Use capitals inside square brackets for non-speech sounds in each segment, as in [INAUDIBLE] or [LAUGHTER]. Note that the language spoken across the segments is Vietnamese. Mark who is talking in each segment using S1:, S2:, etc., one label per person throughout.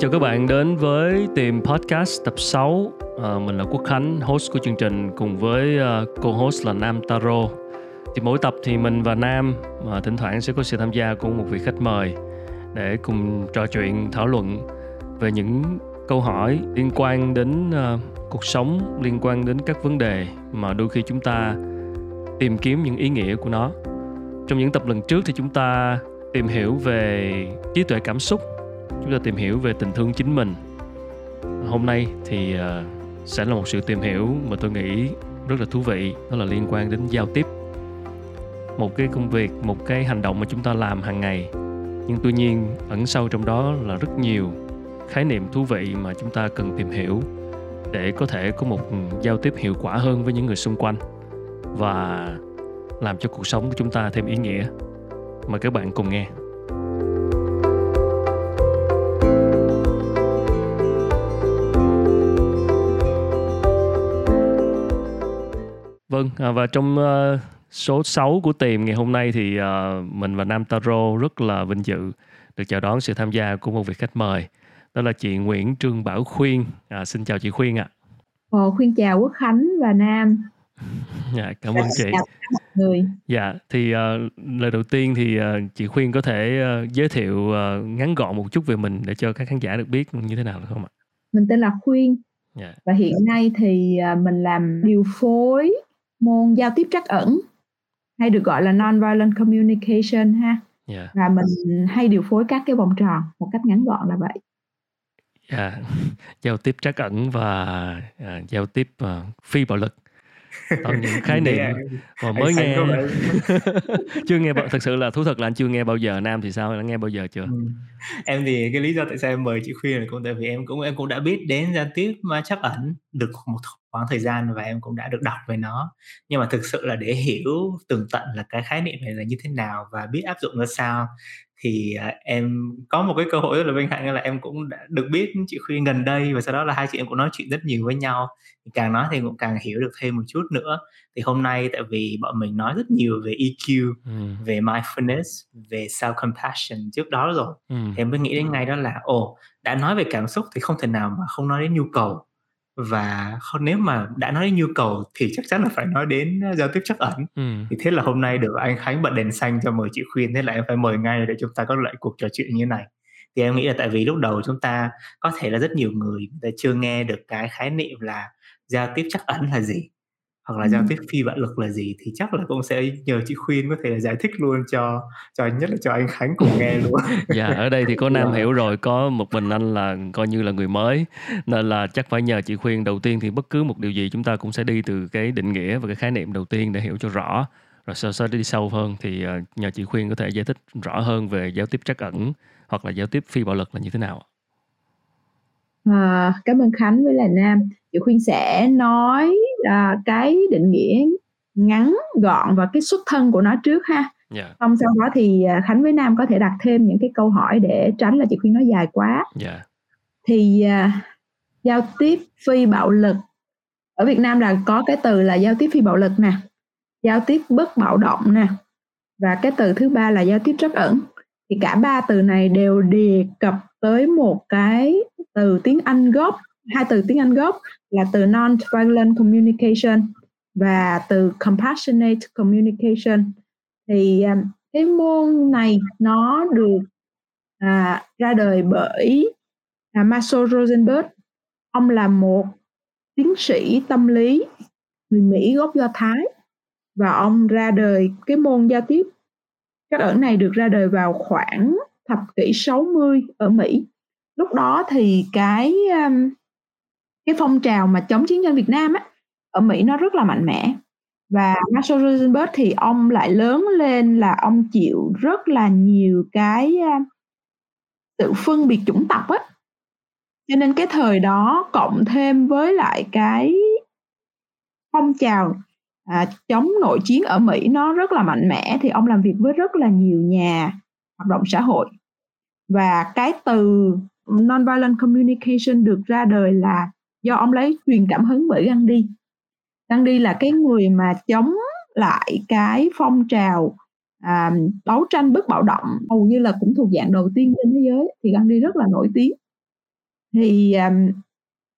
S1: chào các bạn đến với tìm podcast tập 6 à, ờ, Mình là Quốc Khánh, host của chương trình cùng với uh, co-host là Nam Taro. Thì mỗi tập thì mình và Nam mà thỉnh thoảng sẽ có sự tham gia của một vị khách mời Để cùng trò chuyện, thảo luận về những câu hỏi liên quan đến uh, cuộc sống, liên quan đến các vấn đề mà đôi khi chúng ta tìm kiếm những ý nghĩa của nó. Trong những tập lần trước thì chúng ta tìm hiểu về trí tuệ cảm xúc chúng ta tìm hiểu về tình thương chính mình. Hôm nay thì uh, sẽ là một sự tìm hiểu mà tôi nghĩ rất là thú vị. Đó là liên quan đến giao tiếp. Một cái công việc một cái hành động mà chúng ta làm hàng ngày. Nhưng tuy nhiên ẩn sâu trong đó là rất nhiều khái niệm thú vị mà chúng ta cần tìm hiểu để có thể có một giao tiếp hiệu quả hơn với những người xung quanh và làm cho cuộc sống của chúng ta thêm ý nghĩa. Mời các bạn cùng nghe. Vâng, à, và trong uh, số 6 của tìm ngày hôm nay thì uh, mình và Nam Taro rất là vinh dự được chào đón sự tham gia của một vị khách mời. Đó là chị Nguyễn Trương Bảo Khuyên. À, xin chào chị Khuyên ạ. À.
S2: Khuyên chào Quốc Khánh và Nam. [LAUGHS]
S1: Dạ, cảm ơn chị.
S2: Chào người.
S1: Dạ, thì uh, lời đầu tiên thì uh, chị Khuyên có thể uh, giới thiệu uh, ngắn gọn một chút về mình để cho các khán giả được biết như thế nào được không ạ?
S2: Mình tên là Khuyên. Yeah. Và hiện nay thì uh, mình làm điều phối môn giao tiếp trắc ẩn hay được gọi là non-violent communication ha yeah. và mình hay điều phối các cái vòng tròn một cách ngắn gọn là vậy
S1: yeah. [LAUGHS] giao tiếp trắc ẩn và uh, giao tiếp uh, phi bạo lực toàn những [LAUGHS] khái niệm mà mới nghe [LAUGHS] [LAUGHS] chưa nghe bao thực sự là thú thật là anh chưa nghe bao giờ nam thì sao? Anh nghe bao giờ chưa? Ừ.
S3: em thì cái lý do tại sao em mời chị khuyên là cũng tại vì em cũng em cũng đã biết đến giao tiếp mà chắc ẩn được một khoảng thời gian và em cũng đã được đọc về nó. Nhưng mà thực sự là để hiểu tường tận là cái khái niệm này là như thế nào và biết áp dụng ra sao thì uh, em có một cái cơ hội rất là vinh hạnh là em cũng đã được biết chị khuyên gần đây và sau đó là hai chị em cũng nói chuyện rất nhiều với nhau. Thì càng nói thì cũng càng hiểu được thêm một chút nữa. Thì hôm nay tại vì bọn mình nói rất nhiều về EQ ừ. về mindfulness về self compassion trước đó rồi. Ừ. thì em mới nghĩ đến ngay đó là ồ đã nói về cảm xúc thì không thể nào mà không nói đến nhu cầu và không nếu mà đã nói đến nhu cầu thì chắc chắn là phải nói đến giao tiếp chắc ẩn. Ừ. thì thế là hôm nay được anh Khánh bật đèn xanh cho mời chị khuyên thế là em phải mời ngay để chúng ta có lại cuộc trò chuyện như này. Thì em nghĩ là tại vì lúc đầu chúng ta có thể là rất nhiều người, người ta chưa nghe được cái khái niệm là giao tiếp chắc ẩn là gì hoặc là giao tiếp phi bạo lực là gì thì chắc là cũng sẽ nhờ chị khuyên có thể là giải thích luôn cho cho nhất là cho anh khánh cùng nghe luôn [LAUGHS]
S1: dạ ở đây thì có nam yeah. Dạ. hiểu rồi có một mình anh là coi như là người mới nên là chắc phải nhờ chị khuyên đầu tiên thì bất cứ một điều gì chúng ta cũng sẽ đi từ cái định nghĩa và cái khái niệm đầu tiên để hiểu cho rõ rồi sau sau đi sâu hơn thì ờ, nhờ chị khuyên có thể giải thích rõ hơn về giao tiếp trắc ẩn hoặc là giao tiếp phi bạo lực là như thế nào
S2: à, cảm ơn khánh với là nam chị khuyên sẽ nói à, cái định nghĩa ngắn gọn và cái xuất thân của nó trước ha yeah. Dạ. xong sau đó thì à, khánh với nam có thể đặt thêm những cái câu hỏi để tránh là chị khuyên nói dài quá yeah. Dạ. thì à, giao tiếp phi bạo lực ở việt nam là có cái từ là giao tiếp phi bạo lực nè giao tiếp bất bạo động nè và cái từ thứ ba là giao tiếp trắc ẩn thì cả ba từ này đều đề cập tới một cái từ tiếng anh gốc hai từ tiếng anh gốc là từ non-violent communication và từ compassionate communication. Thì um, cái môn này nó được à, ra đời bởi à, Marshall Rosenberg. Ông là một tiến sĩ tâm lý người Mỹ gốc Do Thái và ông ra đời cái môn giao tiếp các ẩn này được ra đời vào khoảng thập kỷ 60 ở Mỹ. Lúc đó thì cái um, cái phong trào mà chống chiến tranh Việt Nam á ở Mỹ nó rất là mạnh mẽ. Và Marshall Rosenberg thì ông lại lớn lên là ông chịu rất là nhiều cái sự phân biệt chủng tộc á. Cho nên cái thời đó cộng thêm với lại cái phong trào à, chống nội chiến ở Mỹ nó rất là mạnh mẽ thì ông làm việc với rất là nhiều nhà hoạt động xã hội. Và cái từ nonviolent communication được ra đời là do ông lấy truyền cảm hứng bởi Gandhi. Gandhi là cái người mà chống lại cái phong trào à, đấu tranh bất bạo động hầu như là cũng thuộc dạng đầu tiên trên thế giới thì Gandhi rất là nổi tiếng thì um,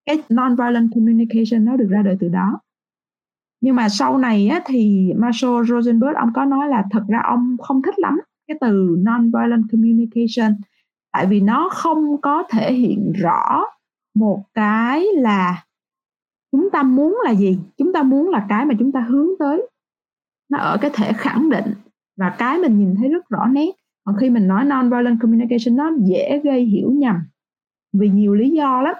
S2: cái non-violent communication nó được ra đời từ đó nhưng mà sau này á, thì Marshall Rosenberg ông có nói là thật ra ông không thích lắm cái từ non-violent communication tại vì nó không có thể hiện rõ một cái là chúng ta muốn là gì? Chúng ta muốn là cái mà chúng ta hướng tới. Nó ở cái thể khẳng định và cái mình nhìn thấy rất rõ nét. Còn khi mình nói non-violent communication, nó dễ gây hiểu nhầm vì nhiều lý do lắm.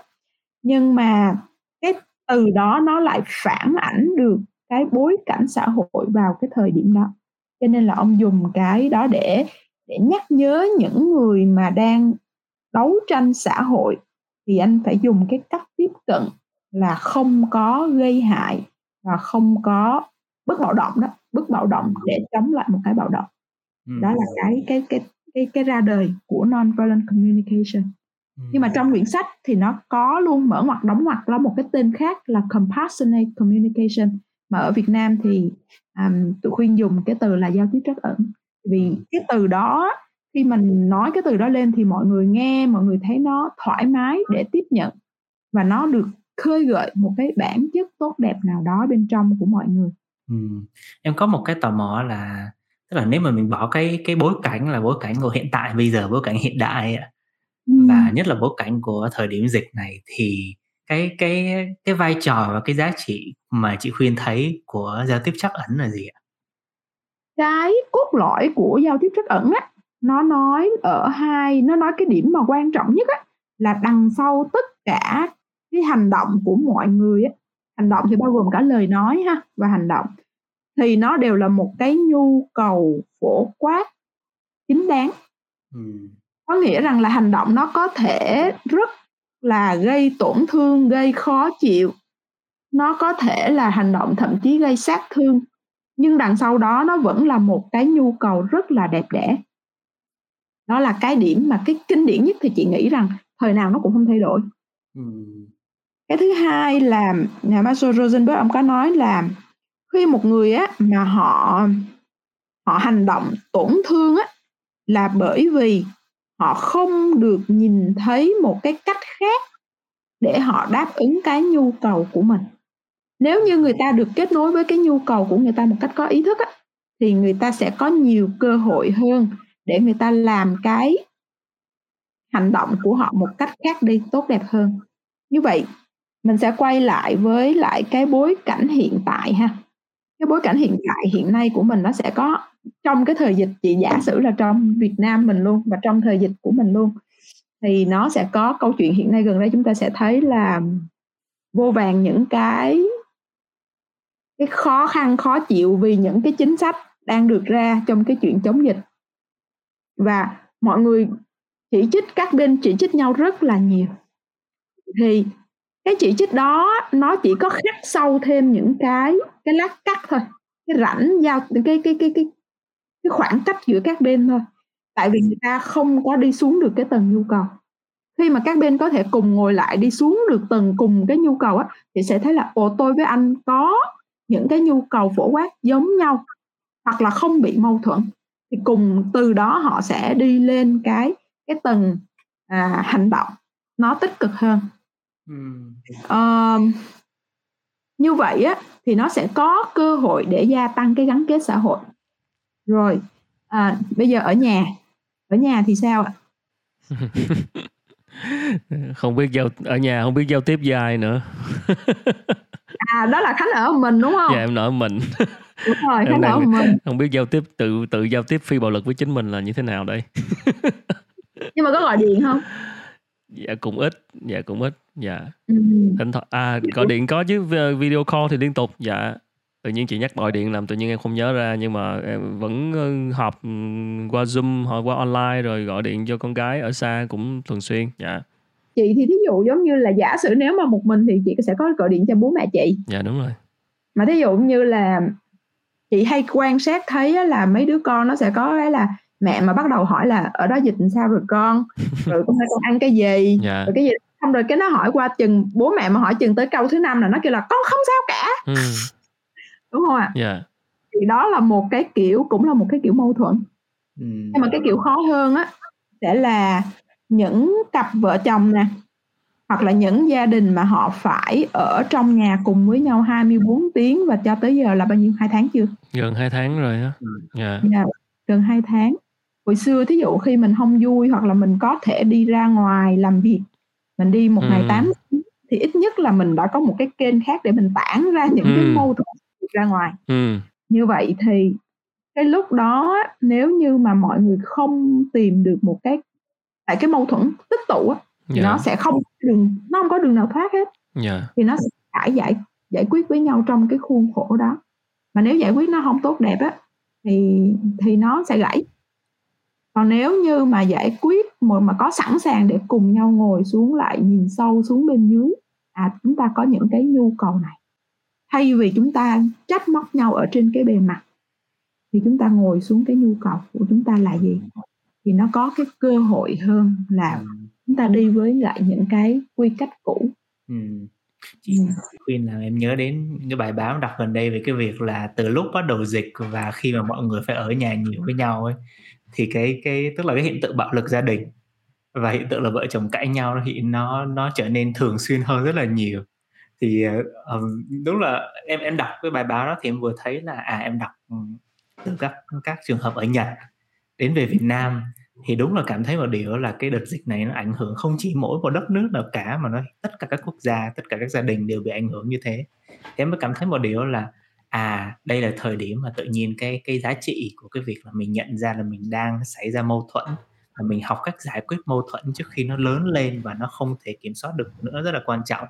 S2: Nhưng mà cái từ đó nó lại phản ảnh được cái bối cảnh xã hội vào cái thời điểm đó. Cho nên là ông dùng cái đó để để nhắc nhớ những người mà đang đấu tranh xã hội thì anh phải dùng cái cách tiếp cận là không có gây hại và không có bất bạo động đó bất bạo động để chống lại một cái bạo động. Đó là cái cái cái cái cái ra đời của non violent communication nhưng mà trong quyển sách thì nó có luôn mở ngoặc đóng ngoặc là một cái tên khác là compassionate communication. Mà ở Việt Nam thì um, tụi khuyên dùng cái từ là giao tiếp trắc ẩn. Vì cái từ đó khi mình nói cái từ đó lên thì mọi người nghe mọi người thấy nó thoải mái để tiếp nhận và nó được khơi gợi một cái bản chất tốt đẹp nào đó bên trong của mọi người
S3: ừ. em có một cái tò mò là tức là nếu mà mình bỏ cái cái bối cảnh là bối cảnh của hiện tại bây giờ bối cảnh hiện đại ừ. và nhất là bối cảnh của thời điểm dịch này thì cái cái cái vai trò và cái giá trị mà chị khuyên thấy của giao tiếp trắc ẩn là gì ạ
S2: cái cốt lõi của giao tiếp trắc ẩn á nó nói ở hai nó nói cái điểm mà quan trọng nhất á là đằng sau tất cả cái hành động của mọi người á. Hành động thì bao gồm cả lời nói ha và hành động. Thì nó đều là một cái nhu cầu phổ quát chính đáng. Ừ. có nghĩa rằng là hành động nó có thể rất là gây tổn thương gây khó chịu. Nó có thể là hành động thậm chí gây sát thương. Nhưng đằng sau đó nó vẫn là một cái nhu cầu rất là đẹp đẽ đó là cái điểm mà cái kinh điển nhất thì chị nghĩ rằng thời nào nó cũng không thay đổi ừ. cái thứ hai là nhà Marshall Rosenberg ông có nói là khi một người á mà họ họ hành động tổn thương á là bởi vì họ không được nhìn thấy một cái cách khác để họ đáp ứng cái nhu cầu của mình nếu như người ta được kết nối với cái nhu cầu của người ta một cách có ý thức á, thì người ta sẽ có nhiều cơ hội hơn để người ta làm cái hành động của họ một cách khác đi, tốt đẹp hơn. Như vậy, mình sẽ quay lại với lại cái bối cảnh hiện tại ha. Cái bối cảnh hiện tại hiện nay của mình nó sẽ có trong cái thời dịch chị giả sử là trong Việt Nam mình luôn và trong thời dịch của mình luôn, thì nó sẽ có câu chuyện hiện nay gần đây. Chúng ta sẽ thấy là vô vàng những cái cái khó khăn, khó chịu vì những cái chính sách đang được ra trong cái chuyện chống dịch và mọi người chỉ trích các bên chỉ trích nhau rất là nhiều. Thì cái chỉ trích đó, nó chỉ có khắc sâu thêm những cái cái lát cắt thôi. Cái rãnh giao, cái cái cái cái cái khoảng cách giữa các bên thôi. Tại vì người ta không có đi xuống được cái tầng nhu cầu. Khi mà các bên có thể cùng ngồi lại đi xuống được tầng cùng cái nhu cầu á, thì sẽ thấy là, ồ, tôi với anh có những cái nhu cầu phổ quát giống nhau, hoặc là không bị mâu thuẫn thì cùng từ đó họ sẽ đi lên cái cái tầng à, hành động nó tích cực hơn. Uh, như vậy á thì nó sẽ có cơ hội để gia tăng cái gắn kết xã hội. Rồi à, bây giờ ở nhà ở nhà thì sao ạ? [LAUGHS]
S1: Không biết giao ở nhà không biết giao tiếp với ai nữa.
S2: À đó là khánh ở mình đúng không?
S1: Dạ em ở mình [LAUGHS]
S2: đúng rồi khánh ở mình
S1: không biết giao tiếp tự tự giao tiếp phi bạo lực với chính mình là như thế nào đây? [LAUGHS]
S2: Nhưng mà có gọi điện không?
S1: Dạ cũng ít dạ cũng ít dạ. Ừ. thỉnh thoảng à gọi điện có chứ video call thì liên tục dạ. Tự nhiên chị nhắc gọi điện làm tự nhiên em không nhớ ra nhưng mà em vẫn họp qua zoom hoặc qua online rồi gọi điện cho con gái ở xa cũng thường xuyên dạ.
S2: Chị thì thí dụ giống như là giả sử nếu mà một mình thì chị sẽ có gọi điện cho bố mẹ chị.
S1: Dạ đúng rồi.
S2: Mà thí dụ như là chị hay quan sát thấy là mấy đứa con nó sẽ có cái là mẹ mà bắt đầu hỏi là ở đó dịch sao rồi con [LAUGHS] rồi con con ăn cái gì yeah. Dạ. rồi cái gì xong rồi cái nó hỏi qua chừng bố mẹ mà hỏi chừng tới câu thứ năm là nó kêu là con không sao cả ừ. đúng không ạ à?
S1: yeah.
S2: thì đó là một cái kiểu cũng là một cái kiểu mâu thuẫn ừ. nhưng mà cái kiểu khó hơn á sẽ là những cặp vợ chồng nè hoặc là những gia đình mà họ phải ở trong nhà cùng với nhau 24 tiếng và cho tới giờ là bao nhiêu hai tháng chưa
S1: gần hai tháng rồi á
S2: ừ. yeah. yeah, gần hai tháng hồi xưa thí dụ khi mình không vui hoặc là mình có thể đi ra ngoài làm việc mình đi một ừ. ngày 8 thì ít nhất là mình đã có một cái kênh khác để mình tản ra những ừ. cái mâu thuẫn ra ngoài ừ. như vậy thì cái lúc đó nếu như mà mọi người không tìm được một cái tại cái mâu thuẫn tích tụ á thì yeah. nó sẽ không đường nó không có đường nào thoát hết yeah. thì nó sẽ phải giải giải quyết với nhau trong cái khuôn khổ đó mà nếu giải quyết nó không tốt đẹp á thì thì nó sẽ gãy còn nếu như mà giải quyết mà, mà có sẵn sàng để cùng nhau ngồi xuống lại nhìn sâu xuống bên dưới à chúng ta có những cái nhu cầu này thay vì chúng ta trách móc nhau ở trên cái bề mặt thì chúng ta ngồi xuống cái nhu cầu của chúng ta là gì thì nó có cái cơ hội hơn là ừ. chúng ta đi với lại những cái quy cách cũ ừ.
S3: Chị khuyên là em nhớ đến cái bài báo đọc gần đây về cái việc là từ lúc bắt đầu dịch và khi mà mọi người phải ở nhà nhiều với nhau ấy, thì cái cái, tức là cái hiện tượng bạo lực gia đình và hiện tượng là vợ chồng cãi nhau thì nó nó trở nên thường xuyên hơn rất là nhiều. Thì ờ, đúng là em em đọc cái bài báo đó thì em vừa thấy là à em đọc từ các các trường hợp ở Nhật đến về Việt Nam thì đúng là cảm thấy một điều là cái đợt dịch này nó ảnh hưởng không chỉ mỗi một đất nước nào cả, mà nó tất cả các quốc gia, tất cả các gia đình đều bị ảnh hưởng như thế. Thế em mới cảm thấy một điều là à đây là thời điểm mà tự nhiên cái cái giá trị của cái việc là mình nhận ra là mình đang xảy ra mâu thuẫn và mình học cách giải quyết mâu thuẫn trước khi nó lớn lên và nó không thể kiểm soát được nữa rất là quan trọng.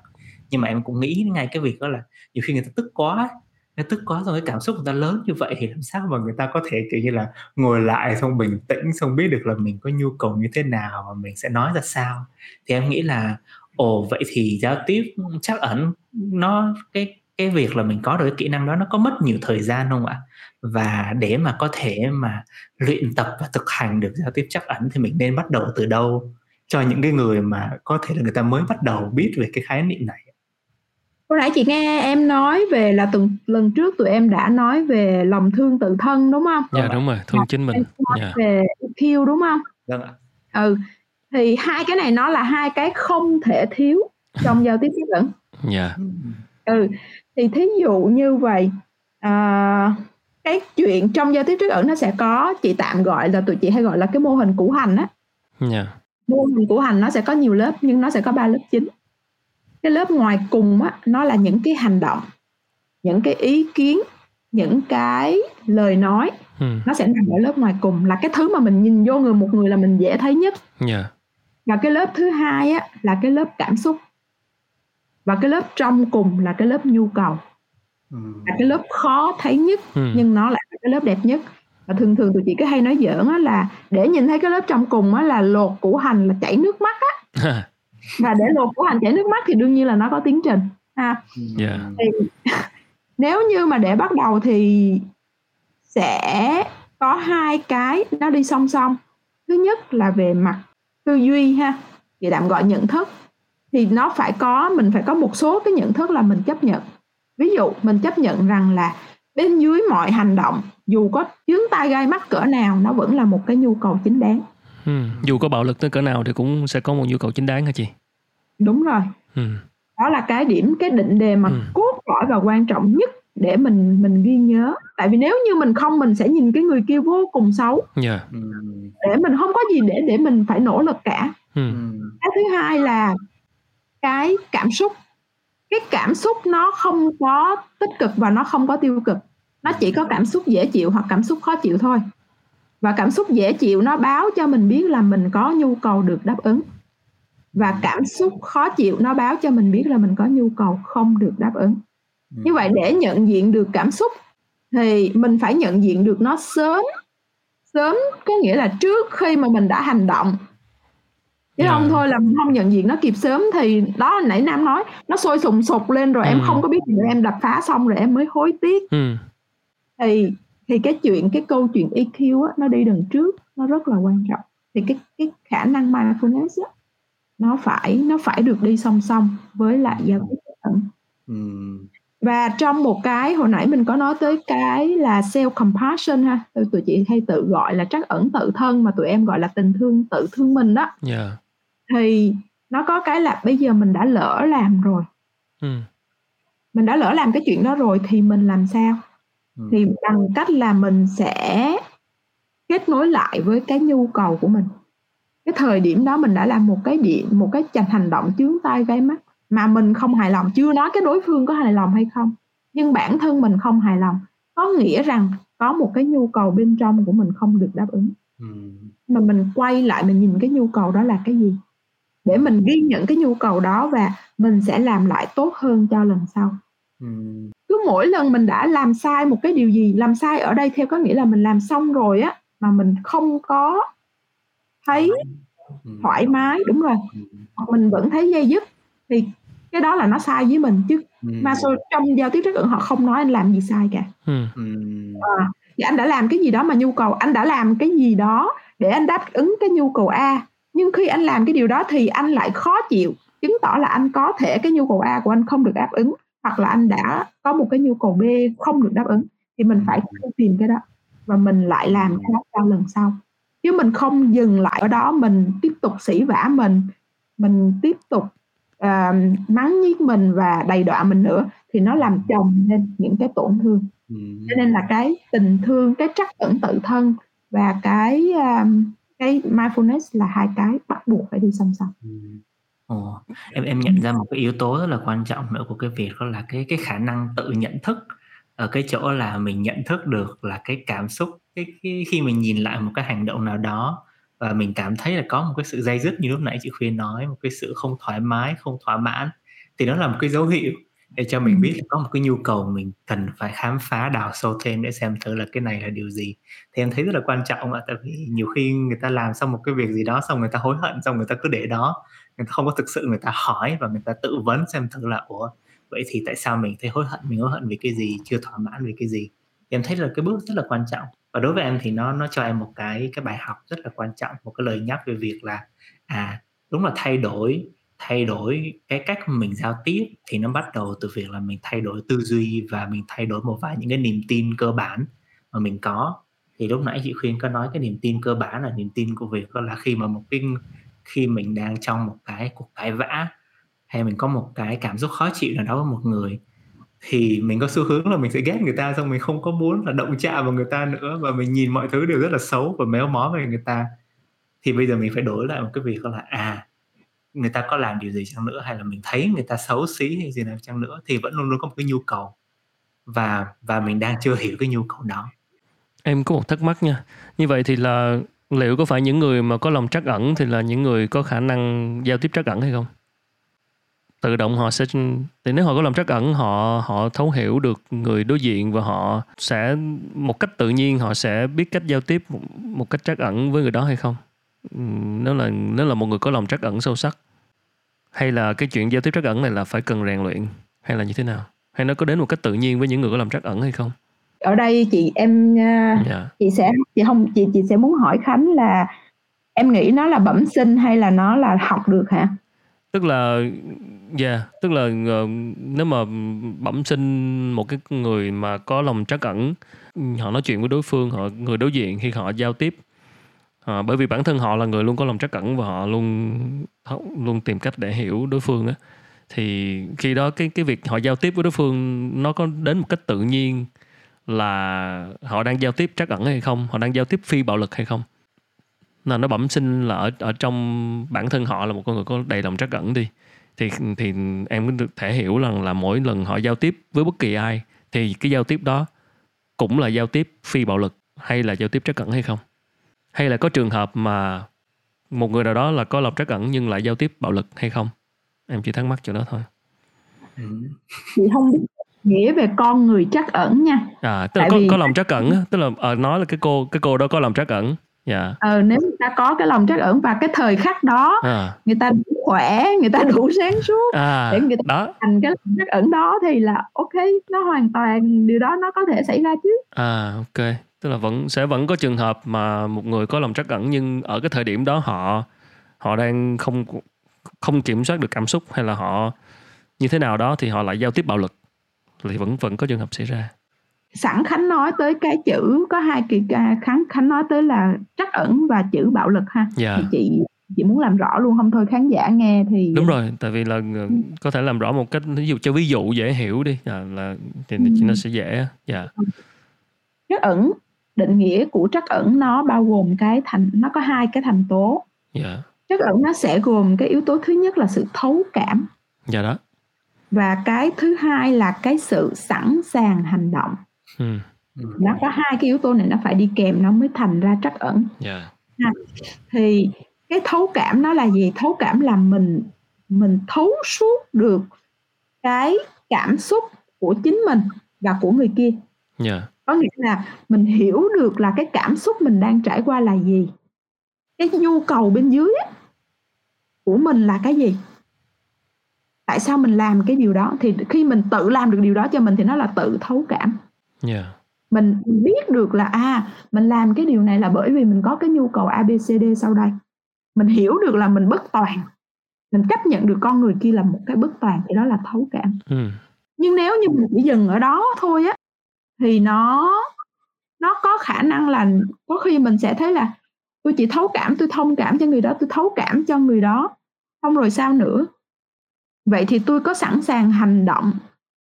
S3: Nhưng mà em cũng nghĩ ngay cái việc đó là nhiều khi người ta tức quá nó tức quá rồi, cái cảm xúc người ta lớn như vậy thì làm sao mà người ta có thể, kiểu như là, ngồi lại xong bình tĩnh, xong biết được là mình có nhu cầu như thế nào và mình sẽ nói ra sao? Thì em nghĩ là, ồ, vậy thì giao tiếp chắc ẩn nó, cái cái việc là mình có được cái kỹ năng đó nó có mất nhiều thời gian không ạ? Và để mà có thể mà luyện tập và thực hành được giao tiếp chắc ẩn thì mình nên bắt đầu từ đâu? Cho những cái người mà có thể là người ta mới bắt đầu biết về cái khái niệm này
S2: Hồi nãy chị nghe em nói về là từng lần trước tụi em đã nói về lòng thương tự thân đúng không?
S1: Dạ đúng rồi, thương chính mình.
S2: Nói dạ. về EQ đúng không?
S3: Vâng ạ.
S2: Ừ. Thì hai cái này nó là hai cái không thể thiếu trong giao tiếp tiếp cận.
S1: Dạ.
S2: Ừ. Thì thí dụ như vậy à, cái chuyện trong giao tiếp trước ẩn nó sẽ có chị tạm gọi là tụi chị hay gọi là cái mô hình củ hành á.
S1: Dạ.
S2: Mô hình củ hành nó sẽ có nhiều lớp nhưng nó sẽ có ba lớp chính cái lớp ngoài cùng á nó là những cái hành động những cái ý kiến những cái lời nói ừ. nó sẽ nằm ở lớp ngoài cùng là cái thứ mà mình nhìn vô người một người là mình dễ thấy nhất
S1: yeah. Dạ.
S2: và cái lớp thứ hai á là cái lớp cảm xúc và cái lớp trong cùng là cái lớp nhu cầu ừ. là cái lớp khó thấy nhất ừ. nhưng nó lại là cái lớp đẹp nhất và thường thường tụi chị cứ hay nói giỡn á là để nhìn thấy cái lớp trong cùng á là lột củ hành là chảy nước mắt á [LAUGHS] và để lột của hành chảy nước mắt thì đương nhiên là nó có tiến trình ha? Yeah.
S1: Dạ.
S2: thì, [LAUGHS] nếu như mà để bắt đầu thì sẽ có hai cái nó đi song song. Thứ nhất là về mặt tư duy ha? Thì tạm gọi nhận thức. Thì nó phải có mình phải có một số cái nhận thức là mình chấp nhận. Ví dụ mình chấp nhận rằng là bên dưới mọi hành động dù có chướng tai gai mắt cỡ nào nó vẫn là một cái nhu cầu chính đáng
S1: Ừ. Dù có bạo lực tới cỡ nào thì cũng sẽ có một nhu cầu chính đáng hả chị?
S2: Đúng rồi. Ừ. Đó là cái điểm cái định đề mà ừ. cốt lõi và quan trọng nhất để mình mình ghi nhớ. Tại vì nếu như mình không mình sẽ nhìn cái người kia vô cùng xấu.
S1: Yeah. Dạ.
S2: Để mình không có gì để để mình phải nỗ lực cả. Ừ. Cái thứ hai là cái cảm xúc. Cái cảm xúc nó không có tích cực và nó không có tiêu cực. Nó chỉ có cảm xúc dễ chịu hoặc cảm xúc khó chịu thôi và cảm xúc dễ chịu nó báo cho mình biết là mình có nhu cầu được đáp ứng và cảm xúc khó chịu nó báo cho mình biết là mình có nhu cầu không được đáp ứng như vậy để nhận diện được cảm xúc thì mình phải nhận diện được nó sớm sớm có nghĩa là trước khi mà mình đã hành động chứ yeah. không thôi là mình không nhận diện nó kịp sớm thì đó nãy nam nói nó sôi sùng sục lên rồi ừ. em không có biết gì em đập phá xong rồi em mới hối tiếc ừ. thì thì cái chuyện cái câu chuyện EQ á, nó đi đằng trước nó rất là quan trọng. Thì cái cái khả năng mindfulness á, nó phải nó phải được đi song song với lại giao tiếp ẩn và trong một cái hồi nãy mình có nói tới cái là self compassion ha tụi, tụi chị hay tự gọi là trắc ẩn tự thân mà tụi em gọi là tình thương tự thương mình đó.
S1: Yeah.
S2: thì nó có cái là bây giờ mình đã lỡ làm rồi. Ừ. mình đã lỡ làm cái chuyện đó rồi thì mình làm sao ừ. thì bằng cách là mình sẽ kết nối lại với cái nhu cầu của mình cái thời điểm đó mình đã làm một cái điện một cái chành hành động chướng tay gáy mắt mà mình không hài lòng chưa nói cái đối phương có hài lòng hay không nhưng bản thân mình không hài lòng có nghĩa rằng có một cái nhu cầu bên trong của mình không được đáp ứng ừ. mà mình quay lại mình nhìn cái nhu cầu đó là cái gì để mình ghi nhận cái nhu cầu đó và mình sẽ làm lại tốt hơn cho lần sau ừ. Cứ mỗi lần mình đã làm sai một cái điều gì làm sai ở đây theo có nghĩa là mình làm xong rồi á mà mình không có thấy ừ. thoải mái đúng rồi ừ. mình vẫn thấy dây dứt thì cái đó là nó sai với mình chứ ừ. mà trong giao tiếp rất ẩn họ không nói anh làm gì sai cả ừ. à, thì anh đã làm cái gì đó mà nhu cầu anh đã làm cái gì đó để anh đáp ứng cái nhu cầu a nhưng khi anh làm cái điều đó thì anh lại khó chịu chứng tỏ là anh có thể cái nhu cầu a của anh không được đáp ứng hoặc là anh đã có một cái nhu cầu b không được đáp ứng thì mình phải tìm cái đó và mình lại làm cái đó cho lần sau. Chứ mình không dừng lại ở đó mình tiếp tục sỉ vả mình mình tiếp tục uh, mắng nhiếc mình và đầy đọa mình nữa thì nó làm chồng lên những cái tổn thương. Ừ. cho nên là cái tình thương cái trắc ẩn tự thân và cái um, cái mindfulness là hai cái bắt buộc phải đi song song. Ừ.
S3: Ồ, em em nhận ra một cái yếu tố rất là quan trọng nữa của cái việc đó là cái cái khả năng tự nhận thức. Ở cái chỗ là mình nhận thức được là cái cảm xúc cái, cái khi mình nhìn lại một cái hành động nào đó và mình cảm thấy là có một cái sự dây dứt như lúc nãy chị Khuyên nói một cái sự không thoải mái không thỏa mãn thì nó là một cái dấu hiệu để cho mình biết là có một cái nhu cầu mình cần phải khám phá đào sâu thêm để xem thử là cái này là điều gì. Thì em thấy rất là quan trọng ạ tại vì nhiều khi người ta làm xong một cái việc gì đó xong người ta hối hận xong người ta cứ để đó người ta không có thực sự người ta hỏi và người ta tự vấn xem thử là, ủa, vậy thì tại sao mình thấy hối hận, mình hối hận vì cái gì, chưa thỏa mãn vì cái gì? Thì em thấy là cái bước rất là quan trọng. Và đối với em thì nó nó cho em một cái cái bài học rất là quan trọng, một cái lời nhắc về việc là à đúng là thay đổi thay đổi cái cách mình giao tiếp thì nó bắt đầu từ việc là mình thay đổi tư duy và mình thay đổi một vài những cái niềm tin cơ bản mà mình có. Thì lúc nãy chị khuyên có nói cái niềm tin cơ bản là niềm tin của việc là khi mà một cái khi mình đang trong một cái cuộc cãi vã, hay mình có một cái cảm xúc khó chịu nào đó với một người, thì mình có xu hướng là mình sẽ ghét người ta, xong mình không có muốn là động chạm vào người ta nữa, và mình nhìn mọi thứ đều rất là xấu và méo mó về người ta. Thì bây giờ mình phải đổi lại một cái việc là à người ta có làm điều gì chăng nữa, hay là mình thấy người ta xấu xí hay gì nào chăng nữa, thì vẫn luôn luôn có một cái nhu cầu. Và và mình đang chưa hiểu cái nhu cầu đó.
S1: Em có một thắc mắc nha. Như vậy thì là liệu có phải những người mà có lòng trắc ẩn thì là những người có khả năng giao tiếp trắc ẩn hay không? Tự động họ sẽ, thì nếu họ có lòng trắc ẩn, họ họ thấu hiểu được người đối diện và họ sẽ, một cách tự nhiên họ sẽ biết cách giao tiếp một cách trắc ẩn với người đó hay không? Nếu là nếu là một người có lòng trắc ẩn sâu sắc, hay là cái chuyện giao tiếp trắc ẩn này là phải cần rèn luyện, hay là như thế nào? Hay nó có đến một cách tự nhiên với những người có lòng trắc ẩn hay không?
S2: Ở đây chị em yeah. Dạ. chị sẽ chị không chị chị sẽ muốn hỏi khánh là em nghĩ nó là bẩm sinh hay là nó là học được hả
S1: tức là dạ yeah, tức là uh, nếu mà bẩm sinh một cái người mà có lòng trắc ẩn họ nói chuyện với đối phương họ người đối diện khi họ giao tiếp à, bởi vì bản thân họ là người luôn có lòng trắc ẩn và họ luôn luôn tìm cách để hiểu đối phương á thì khi đó cái cái việc họ giao tiếp với đối phương nó có đến một cách tự nhiên là họ đang giao tiếp trắc ẩn hay không? Họ đang giao tiếp phi bạo lực hay không? Nên nó bẩm sinh là ở ở trong bản thân họ là một con người có đầy lòng trắc ẩn đi. Thì thì em cũng được thể hiểu rằng là mỗi lần họ giao tiếp với bất kỳ ai, thì cái giao tiếp đó cũng là giao tiếp phi bạo lực hay là giao tiếp trắc ẩn hay không? Hay là có trường hợp mà một người nào đó là có lòng trắc ẩn nhưng lại giao tiếp bạo lực hay không? Em chỉ thắc mắc chỗ đó thôi.
S2: Chị không biết nghĩa về con người trắc ẩn nha.
S1: À tức là có, vì... có lòng trắc ẩn tức là à, nói là cái cô cái cô đó có lòng trắc ẩn.
S2: Dạ. Ờ nếu người ta có cái lòng trắc ẩn và cái thời khắc đó à. người ta đủ khỏe người ta đủ sáng suốt à, để người ta đó. thành cái lòng trắc ẩn đó thì là ok nó hoàn toàn điều đó nó có thể xảy ra chứ.
S1: À ok. Tức là vẫn sẽ vẫn có trường hợp mà một người có lòng trắc ẩn nhưng ở cái thời điểm đó họ họ đang không không kiểm soát được cảm xúc hay là họ như thế nào đó thì họ lại giao tiếp bạo lực thì vẫn vẫn có trường hợp xảy ra
S2: sẵn khánh nói tới cái chữ có hai kỳ khánh khánh nói tới là trắc ẩn và chữ bạo lực ha yeah. Dạ. thì chị chị muốn làm rõ luôn không thôi khán giả nghe thì
S1: đúng rồi tại vì là ừ. có thể làm rõ một cách ví dụ cho ví dụ dễ hiểu đi à, là thì ừ. nó sẽ dễ dạ
S2: trắc ẩn định nghĩa của trắc ẩn nó bao gồm cái thành nó có hai cái thành tố
S1: dạ
S2: trắc ẩn nó sẽ gồm cái yếu tố thứ nhất là sự thấu cảm
S1: dạ đó
S2: và cái thứ hai là cái sự sẵn sàng hành động
S1: ừ.
S2: nó có hai cái yếu tố này nó phải đi kèm nó mới thành ra trắc ẩn
S1: yeah.
S2: ha. thì cái thấu cảm nó là gì thấu cảm là mình mình thấu suốt được cái cảm xúc của chính mình và của người kia
S1: yeah.
S2: có nghĩa là mình hiểu được là cái cảm xúc mình đang trải qua là gì cái nhu cầu bên dưới của mình là cái gì tại sao mình làm cái điều đó? Thì khi mình tự làm được điều đó cho mình thì nó là tự thấu cảm.
S1: Yeah.
S2: mình biết được là à mình làm cái điều này là bởi vì mình có cái nhu cầu abcd sau đây. Mình hiểu được là mình bất toàn. Mình chấp nhận được con người kia là một cái bất toàn thì đó là thấu cảm.
S1: Ừ.
S2: nhưng nếu như mình chỉ dừng ở đó thôi á thì nó nó có khả năng là có khi mình sẽ thấy là tôi chỉ thấu cảm tôi thông cảm cho người đó tôi thấu cảm cho người đó không rồi sao nữa vậy thì tôi có sẵn sàng hành động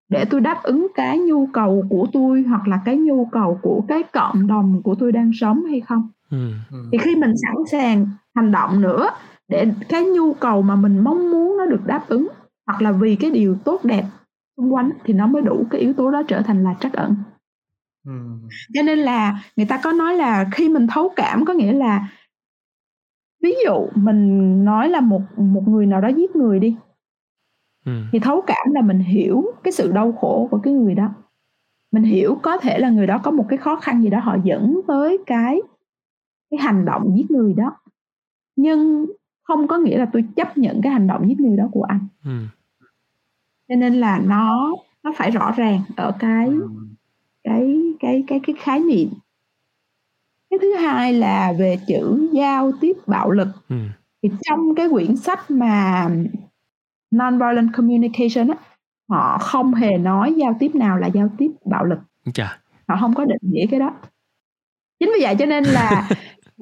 S2: để tôi đáp ứng cái nhu cầu của tôi hoặc là cái nhu cầu của cái cộng đồng của tôi đang sống hay không
S1: ừ.
S2: thì khi mình sẵn sàng hành động nữa để cái nhu cầu mà mình mong muốn nó được đáp ứng hoặc là vì cái điều tốt đẹp xung quanh thì nó mới đủ cái yếu tố đó trở thành là trắc ẩn
S3: ừ.
S2: cho nên là người ta có nói là khi mình thấu cảm có nghĩa là ví dụ mình nói là một một người nào đó giết người đi
S1: ừ.
S2: thì thấu cảm là mình hiểu cái sự đau khổ của cái người đó mình hiểu có thể là người đó có một cái khó khăn gì đó họ dẫn tới cái cái hành động giết người đó nhưng không có nghĩa là tôi chấp nhận cái hành động giết người đó của anh
S1: ừ.
S2: cho nên là nó nó phải rõ ràng ở cái ừ. cái cái cái cái khái niệm cái thứ hai là về chữ giao tiếp bạo lực
S1: ừ.
S2: thì trong cái quyển sách mà nonviolent communication á họ không hề nói giao tiếp nào là giao tiếp bạo lực.
S1: Chà.
S2: họ không có định nghĩa cái đó. Chính vì vậy cho nên là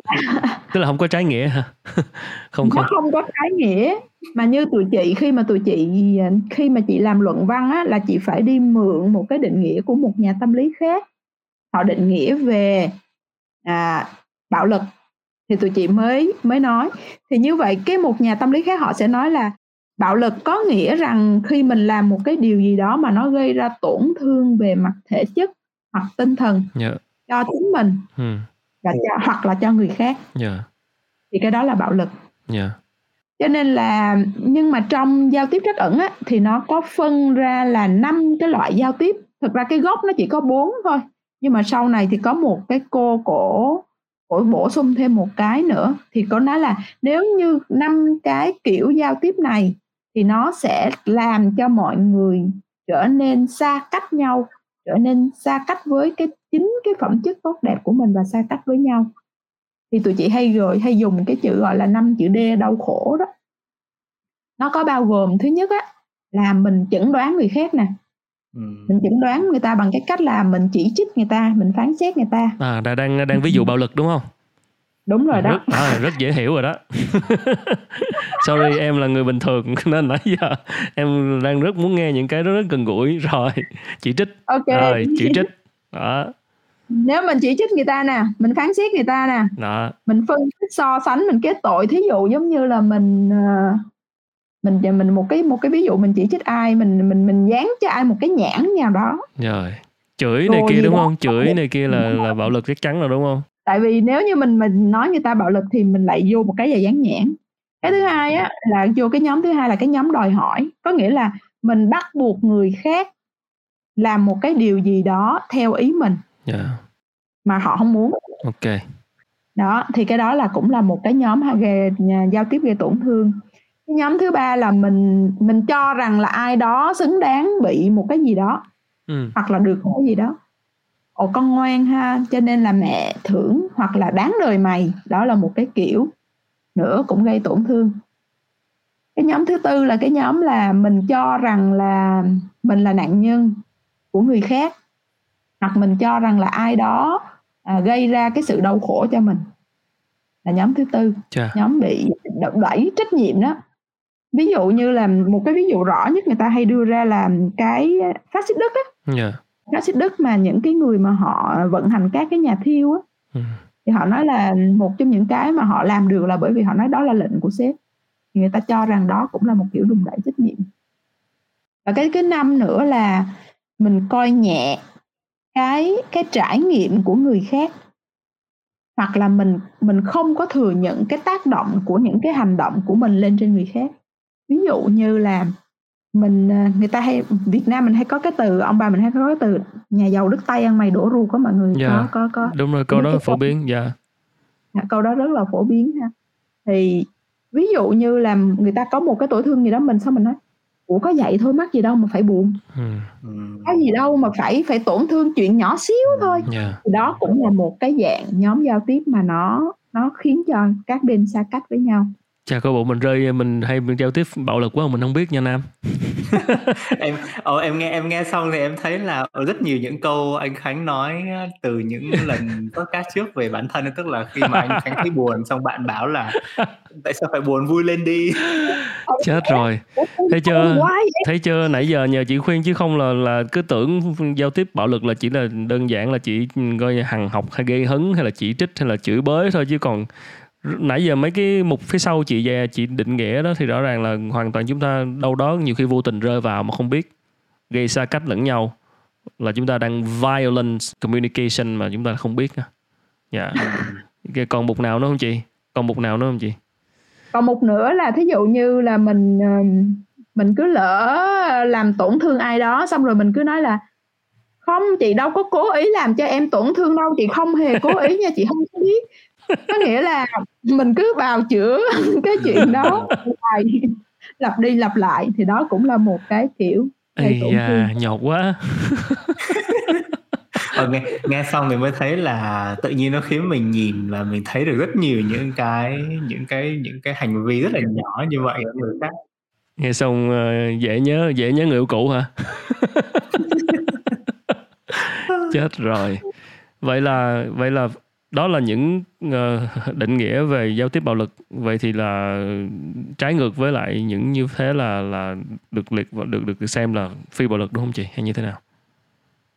S2: [LAUGHS]
S1: tức là không có trái nghĩa hả? [LAUGHS]
S2: Không không không có trái nghĩa. Mà như tụi chị khi mà tụi chị khi mà chị làm luận văn á là chị phải đi mượn một cái định nghĩa của một nhà tâm lý khác. Họ định nghĩa về à, bạo lực. Thì tụi chị mới mới nói. Thì như vậy cái một nhà tâm lý khác họ sẽ nói là bạo lực có nghĩa rằng khi mình làm một cái điều gì đó mà nó gây ra tổn thương về mặt thể chất hoặc tinh thần
S1: yeah.
S2: cho chính mình
S1: ừ.
S2: và cho, hoặc là cho người khác
S1: yeah.
S2: thì cái đó là bạo lực
S1: yeah.
S2: cho nên là nhưng mà trong giao tiếp trắc ẩn á, thì nó có phân ra là năm cái loại giao tiếp thực ra cái gốc nó chỉ có bốn thôi nhưng mà sau này thì có một cái cô cổ cổ bổ sung thêm một cái nữa thì có nói là nếu như năm cái kiểu giao tiếp này thì nó sẽ làm cho mọi người trở nên xa cách nhau trở nên xa cách với cái chính cái phẩm chất tốt đẹp của mình và xa cách với nhau thì tụi chị hay rồi hay dùng cái chữ gọi là năm chữ D đau khổ đó nó có bao gồm thứ nhất á là mình chẩn đoán người khác nè ừ. mình chẩn đoán người ta bằng cái cách là mình chỉ trích người ta mình phán xét người ta
S1: à đang đang ví dụ bạo lực đúng không
S2: đúng rồi đó.
S1: Rất, à, rất dễ hiểu rồi đó. [LAUGHS] Sorry em là người bình thường [LAUGHS] nên nãy giờ em đang rất muốn nghe những cái rất, rất gần gũi. [LAUGHS] Rồi chỉ trích.
S2: Ok.
S1: Rồi chỉ trích. Đó.
S2: Nếu mình chỉ trích người ta nè mình phán xét người ta nè
S1: đó.
S2: mình phân tích so sánh mình kết tội thí dụ giống như là mình ờ, mình mình một cái một cái ví dụ mình chỉ trích ai mình mình mình dán cho ai một cái nhãn nào đó.
S1: Rồi. Chửi này kia đúng đó. không? Chửi này kia là là bạo lực chắc chắn rồi đúng không
S2: tại vì nếu như mình mình nói người ta bạo lực thì mình lại vô một cái gì dán nhãn. Cái thứ hai á là vô cái nhóm thứ hai là cái nhóm đòi hỏi. Có nghĩa là mình bắt buộc người khác làm một cái điều gì đó theo ý mình.
S1: Yeah.
S2: mà họ không muốn.
S1: Ok.
S2: Đó thì cái đó là cũng là một cái nhóm gây giao tiếp gây tổn thương. Cái nhóm thứ ba là mình mình cho rằng là ai đó xứng đáng bị một cái gì đó
S1: ừ.
S2: hoặc là được một cái gì đó ồ con ngoan ha cho nên là mẹ thưởng hoặc là đáng đời mày. Đó là một cái kiểu nữa cũng gây tổn thương. Cái nhóm thứ tư là cái nhóm là mình cho rằng là mình là nạn nhân của người khác hoặc mình cho rằng là ai đó à, gây ra cái sự đau khổ cho mình. Là nhóm thứ tư.
S1: Chà.
S2: nhóm bị đẩy trách nhiệm đó. Ví dụ như là một cái ví dụ rõ nhất người ta hay đưa ra là cái phát xít đất á.
S1: Yeah.
S2: Phát xít đất mà những cái người mà họ vận hành các cái nhà thiêu á ừ. thì họ nói là một trong những cái mà họ làm được là bởi vì họ nói đó là lệnh của sếp. Thì người ta cho rằng đó cũng là một kiểu đùn đẩy trách nhiệm. Và cái cái năm nữa là mình coi nhẹ cái cái trải nghiệm của người khác. Hoặc là mình mình không có thừa nhận cái tác động của những cái hành động của mình lên trên người khác. Ví dụ như là mình à, người ta hay Việt Nam mình hay có cái từ ông bà mình hay có cái từ nhà giàu đức tay ăn mày đổ ru có mọi người
S1: yeah.
S2: có có có
S1: đúng rồi câu đó phổ biến dạ
S2: yeah. câu đó rất là phổ biến ha thì ví dụ như là người ta có một cái tổn thương gì đó mình sao mình nói ủa có vậy thôi mắc gì đâu mà phải buồn ừ. có gì đâu mà phải phải tổn thương chuyện nhỏ xíu thôi
S1: yeah.
S2: thì đó cũng là một cái dạng nhóm giao tiếp mà nó nó khiến cho các bên xa cách với nhau
S1: chà có bộ mình rơi mình hay mình giao tiếp bạo lực quá mình không biết nha nam. [LAUGHS]
S3: Em ồ, em nghe em nghe xong thì em thấy là ở rất nhiều những câu anh Khánh nói từ những lần [LAUGHS] podcast trước về bản thân tức là khi mà anh Khánh thấy buồn xong bạn bảo là tại sao phải buồn vui lên đi? [LAUGHS]
S1: Chết rồi. Thấy chưa? Thấy chưa? Nãy giờ nhờ chị khuyên chứ không là là cứ tưởng giao tiếp bạo lực là chỉ là đơn giản là chỉ coi hằng học hay gây hứng hay là chỉ trích hay là chửi bới thôi chứ còn nãy giờ mấy cái mục phía sau chị về chị định nghĩa đó thì rõ ràng là hoàn toàn chúng ta đâu đó nhiều khi vô tình rơi vào mà không biết, gây xa cách lẫn nhau. Là chúng ta đang violence communication mà chúng ta không biết dạ. Yeah. còn mục nào nữa không chị? Còn mục nào nữa không chị?
S2: Còn một nữa là thí dụ như là mình mình cứ lỡ làm tổn thương ai đó, xong rồi mình cứ nói là, không, chị đâu có cố ý làm cho em tổn thương đâu, chị không hề cố ý nha, chị không biết có nghĩa là mình cứ vào chữa [LAUGHS] cái chuyện đó [LAUGHS] lặp đi lặp lại thì đó cũng là một cái kiểu
S1: Ây da, nhột quá. [LAUGHS]
S3: Ờ, nghe nghe xong thì mới thấy là tự nhiên nó khiến mình nhìn và mình thấy được rất nhiều những cái những cái những cái hành vi rất là nhỏ như vậy ở người khác.
S1: Nghe xong uh, dễ nhớ dễ nhớ người yêu cũ hả? Chết rồi. Vậy là vậy là đó là những uh, định nghĩa về giao tiếp bạo lực. Vậy thì là trái ngược với lại những như thế là là được liệt và được được xem là phi bạo lực đúng không chị? Hay như thế nào?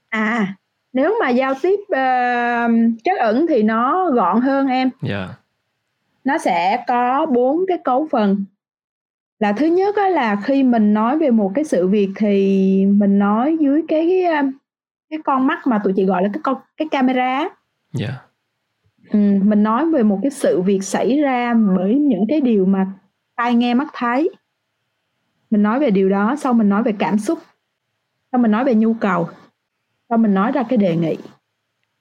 S2: À nếu mà giao tiếp uh, chất ẩn thì nó gọn hơn em.
S1: Dạ. Yeah.
S2: nó sẽ có bốn cái cấu phần. Là thứ nhất là khi mình nói về một cái sự việc thì mình nói dưới cái cái con mắt mà tụi chị gọi là cái con cái camera
S1: dạ. yeah
S2: mình nói về một cái sự việc xảy ra bởi những cái điều mà tai nghe mắt thấy. Mình nói về điều đó, xong mình nói về cảm xúc, xong mình nói về nhu cầu, xong mình nói ra cái đề nghị.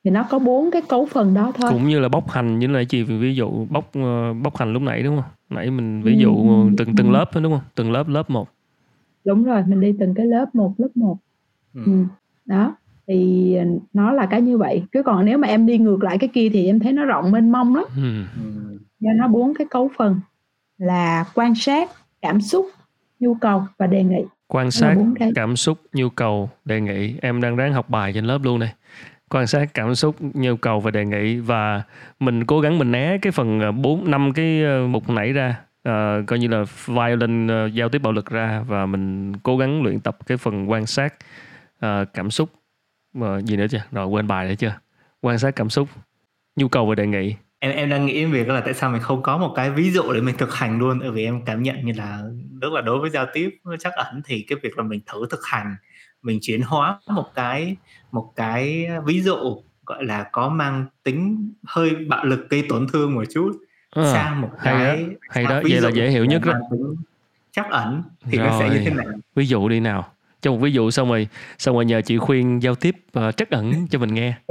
S2: Thì nó có bốn cái cấu phần đó thôi.
S1: Cũng như là bóc hành như là chị ví dụ bóc ờ, bóc hành lúc nãy đúng không? Nãy mình ví dụ Ừm, từng từng lớp đúng không? Từng lớp lớp một.
S2: Đúng rồi, mình đi từng cái lớp một, lớp một. Ừm. Ừm, đó thì nó là cái như vậy. Chứ còn nếu mà em đi ngược lại cái kia thì em thấy nó rộng mênh mông lắm. Ừ. do nó bốn cái cấu phần là quan sát cảm xúc nhu cầu và đề nghị.
S1: Quan sát cảm xúc nhu cầu đề nghị. Em đang ráng học bài trên lớp luôn này. Quan sát cảm xúc nhu cầu và đề nghị. Và mình cố gắng mình né cái phần ờ, bốn năm cái ờ, mục nãy ra uh, coi như là violent uh, giao tiếp bạo lực ra. Và mình cố gắng luyện tập cái phần quan sát uh, cảm xúc mà gì nữa chưa rồi quên bài nữa chưa quan sát cảm xúc nhu cầu và đề nghị.
S3: Em em đang nghĩ việc là tại sao mình không có một cái ví dụ để mình thực hành luôn. Bởi vì em cảm nhận như là rất là đối với giao tiếp chắc ẩn thì cái việc là mình thử thực hành mình chuyển hóa một cái một cái ví dụ gọi là có mang tính hơi bạo lực gây tổn thương một chút à, sang một
S1: hay
S3: cái
S1: đó, hay đó. Vậy là dễ hiểu nhất đó.
S3: chắc ẩn thì rồi. nó sẽ như thế nào?
S1: ví dụ đi nào cho một ví dụ xong rồi xong rồi nhờ chị khuyên giao tiếp uh, trắc ẩn cho mình nghe. [LAUGHS]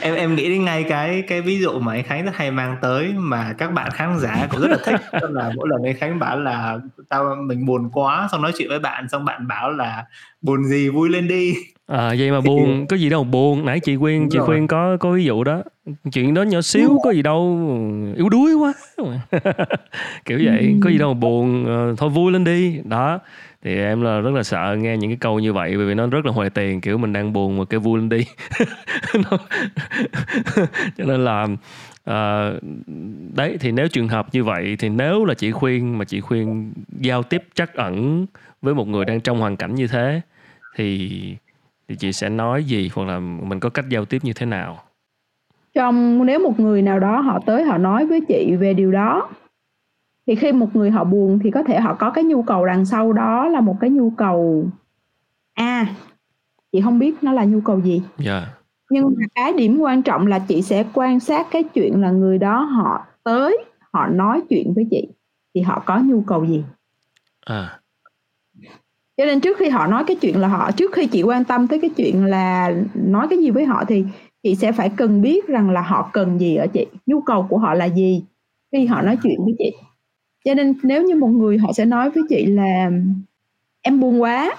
S3: Em em nghĩ đến ngay cái cái ví dụ mà anh Khánh rất hay mang tới mà các bạn khán giả cũng rất là thích. Đó là mỗi lần anh Khánh bảo là tao mình buồn quá xong nói chuyện với bạn xong bạn bảo là buồn gì vui lên đi
S1: à vậy mà [LAUGHS] buồn có gì đâu buồn. Nãy chị khuyên chị khuyên có có ví dụ đó. Chuyện đó nhỏ xíu có gì đâu yếu đuối quá. [LAUGHS] Kiểu vậy có gì đâu mà buồn uh, thôi vui lên đi. Đó thì em là rất là sợ nghe những cái câu như vậy bởi vì nó rất là hoài tiền kiểu mình đang buồn mà cái vui lên đi. [LAUGHS] [LAUGHS] Cho nên là uh, đấy thì nếu trường hợp như vậy thì nếu là chị khuyên mà chị khuyên giao tiếp trắc ẩn với một người đang trong hoàn cảnh như thế thì thì chị sẽ nói gì hoặc là mình có cách giao tiếp như thế nào?
S2: Trong nếu một người nào đó họ tới họ nói với chị về điều đó thì khi một người họ buồn thì có thể họ có cái nhu cầu đằng sau đó là một cái nhu cầu a à, chị không biết nó là nhu cầu gì
S1: yeah. Dạ.
S2: nhưng mà cái điểm quan trọng là chị sẽ quan sát cái chuyện là người đó họ tới họ nói chuyện với chị thì họ có nhu cầu gì
S1: à
S2: cho nên trước khi họ nói cái chuyện là họ trước khi chị quan tâm tới cái chuyện là nói cái gì với họ thì chị sẽ phải cần biết rằng là họ cần gì ở chị nhu cầu của họ là gì khi họ nói chuyện với chị cho nên nếu như một người họ sẽ nói với chị là em buồn quá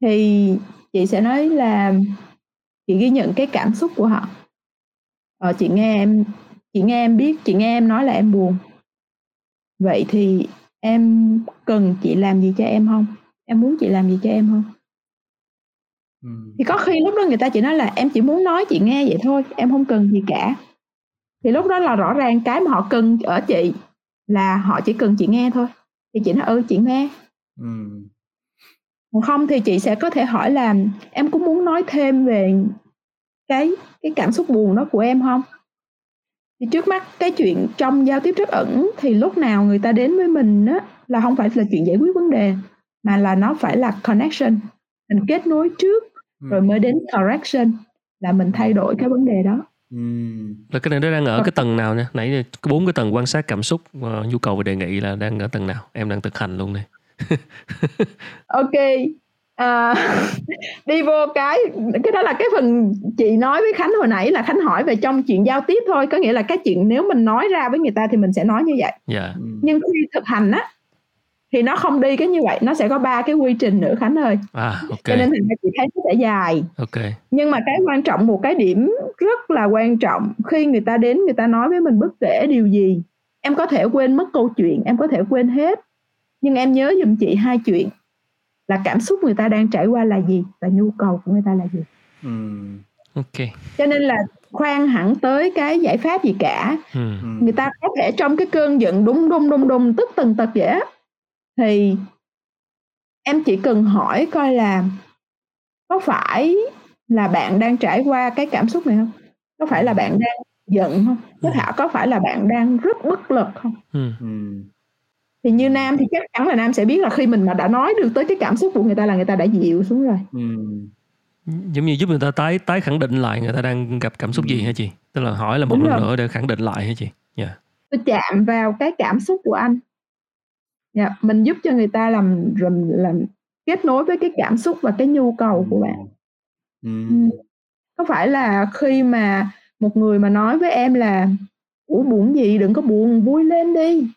S2: thì chị sẽ nói là chị ghi nhận cái cảm xúc của họ. Ờ, chị nghe em chị nghe em biết chị nghe em nói là em buồn. Vậy thì em cần chị làm gì cho em không? Em muốn chị làm gì cho em không? Thì có khi lúc đó người ta chỉ nói là em chỉ muốn nói chị nghe vậy thôi em không cần gì cả. Thì lúc đó là rõ ràng cái mà họ cần ở chị là họ chỉ cần chị nghe thôi thì chị nói ừ chị nghe. Còn không thì chị sẽ có thể hỏi là em cũng muốn nói thêm về cái cái cảm xúc buồn đó của em không? Thì trước mắt cái chuyện trong giao tiếp rất ẩn thì lúc nào người ta đến với mình á là không phải là chuyện giải quyết vấn đề mà là nó phải là connection mình kết nối trước rồi mới đến correction là mình thay đổi cái vấn đề đó
S1: là cái này nó đang ở cái tầng nào nha? Nãy bốn cái tầng quan sát cảm xúc uh, nhu cầu và đề nghị là đang ở tầng nào? Em đang thực hành luôn này [LAUGHS]
S2: ok à, [LAUGHS] đi vô cái cái đó là cái phần chị nói với khánh hồi nãy là khánh hỏi về trong chuyện giao tiếp thôi. Có nghĩa là cái chuyện nếu mình nói ra với người ta thì mình sẽ nói như vậy.
S1: Yeah. Dạ.
S2: nhưng khi thực hành á thì nó không đi cái như vậy nó sẽ có ba cái quy trình nữa khánh ơi
S1: à, okay.
S2: cho nên thành ra chị thấy nó sẽ dài
S1: okay.
S2: nhưng mà cái quan trọng một cái điểm rất là quan trọng khi người ta đến người ta nói với mình bất kể điều gì em có thể quên mất câu chuyện em có thể quên hết nhưng em nhớ giùm chị hai chuyện là cảm xúc người ta đang trải qua là gì và nhu cầu của người ta là gì
S1: mm. ok
S2: cho nên là khoan hẳn tới cái giải pháp gì cả
S1: mm.
S2: người ta có thể trong cái cơn giận đung đung đung đung tức tần tật vậy á thì em chỉ cần hỏi coi là có phải là bạn đang trải qua cái cảm xúc này không có phải là bạn đang giận không có thể có phải là bạn đang rất bất lực không
S1: ừ.
S2: thì như nam thì chắc chắn là nam sẽ biết là khi mình mà đã nói được tới cái cảm xúc của người ta là người ta đã dịu xuống rồi
S1: ừ. giống như giúp người ta tái tái khẳng định lại người ta đang gặp cảm xúc gì hả chị tức là hỏi là một Đúng lần rồi. nữa để khẳng định lại hả chị
S2: yeah. Dạ. tôi chạm vào cái cảm xúc của anh dạ, mình giúp cho người ta làm làm làm kết nối với cái cảm xúc và cái nhu cầu của bạn
S1: ừ.
S2: có phải là khi mà một người mà nói với em là ủa buồn gì đừng có buồn vui lên đi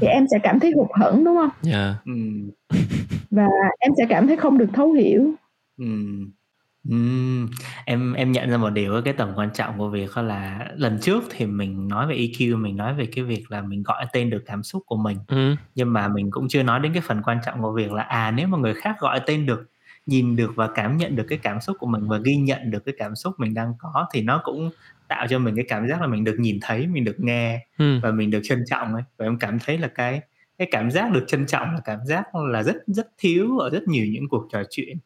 S2: thì em sẽ cảm thấy hụt hẫng đúng không?
S1: Dạ. Yeah.
S3: Ừ.
S2: Và em sẽ cảm thấy không được thấu hiểu.
S3: Ừ. Ừm, em em nhận ra một điều cái tầm quan trọng của việc là lần trước thì mình nói về EQ, mình nói về cái việc là mình gọi tên được cảm xúc của mình.
S1: Ừm.
S3: Nhưng mà mình cũng chưa nói đến cái phần quan trọng của việc là, à, nếu mà người khác gọi tên được, nhìn được và cảm nhận được cái cảm xúc của mình và ghi nhận được cái cảm xúc mình đang có thì nó cũng tạo cho mình cái cảm giác là mình được nhìn thấy, mình được nghe
S1: Ừm.
S3: và mình được trân trọng ấy. Và em cảm thấy là cái cái cảm giác được trân trọng là cảm giác là rất rất thiếu ở rất nhiều những cuộc trò chuyện.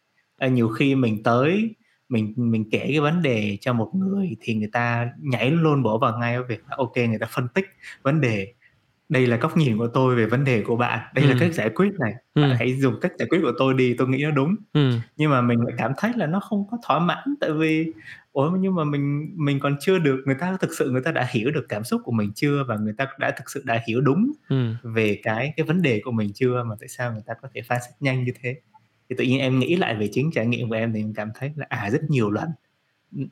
S3: Nhiều khi mình tới mình mình kể cái vấn đề cho một người thì người ta nhảy luôn bổ vào ngay việc là ok người ta phân tích vấn đề đây là góc nhìn của tôi về vấn đề của bạn đây ừ. là cách giải quyết này ừ. bạn hãy dùng cách giải quyết của tôi đi tôi nghĩ nó đúng
S1: ừ.
S3: nhưng mà mình lại cảm thấy là nó không có thỏa mãn tại vì ủa nhưng mà mình mình còn chưa được người ta thực sự người ta đã hiểu được cảm xúc của mình chưa và người ta đã thực sự đã hiểu đúng
S1: ừ.
S3: về cái cái vấn đề của mình chưa mà tại sao người ta có thể phán xét nhanh như thế thì tự nhiên em nghĩ lại về chính trải nghiệm của em thì em cảm thấy là à rất nhiều lần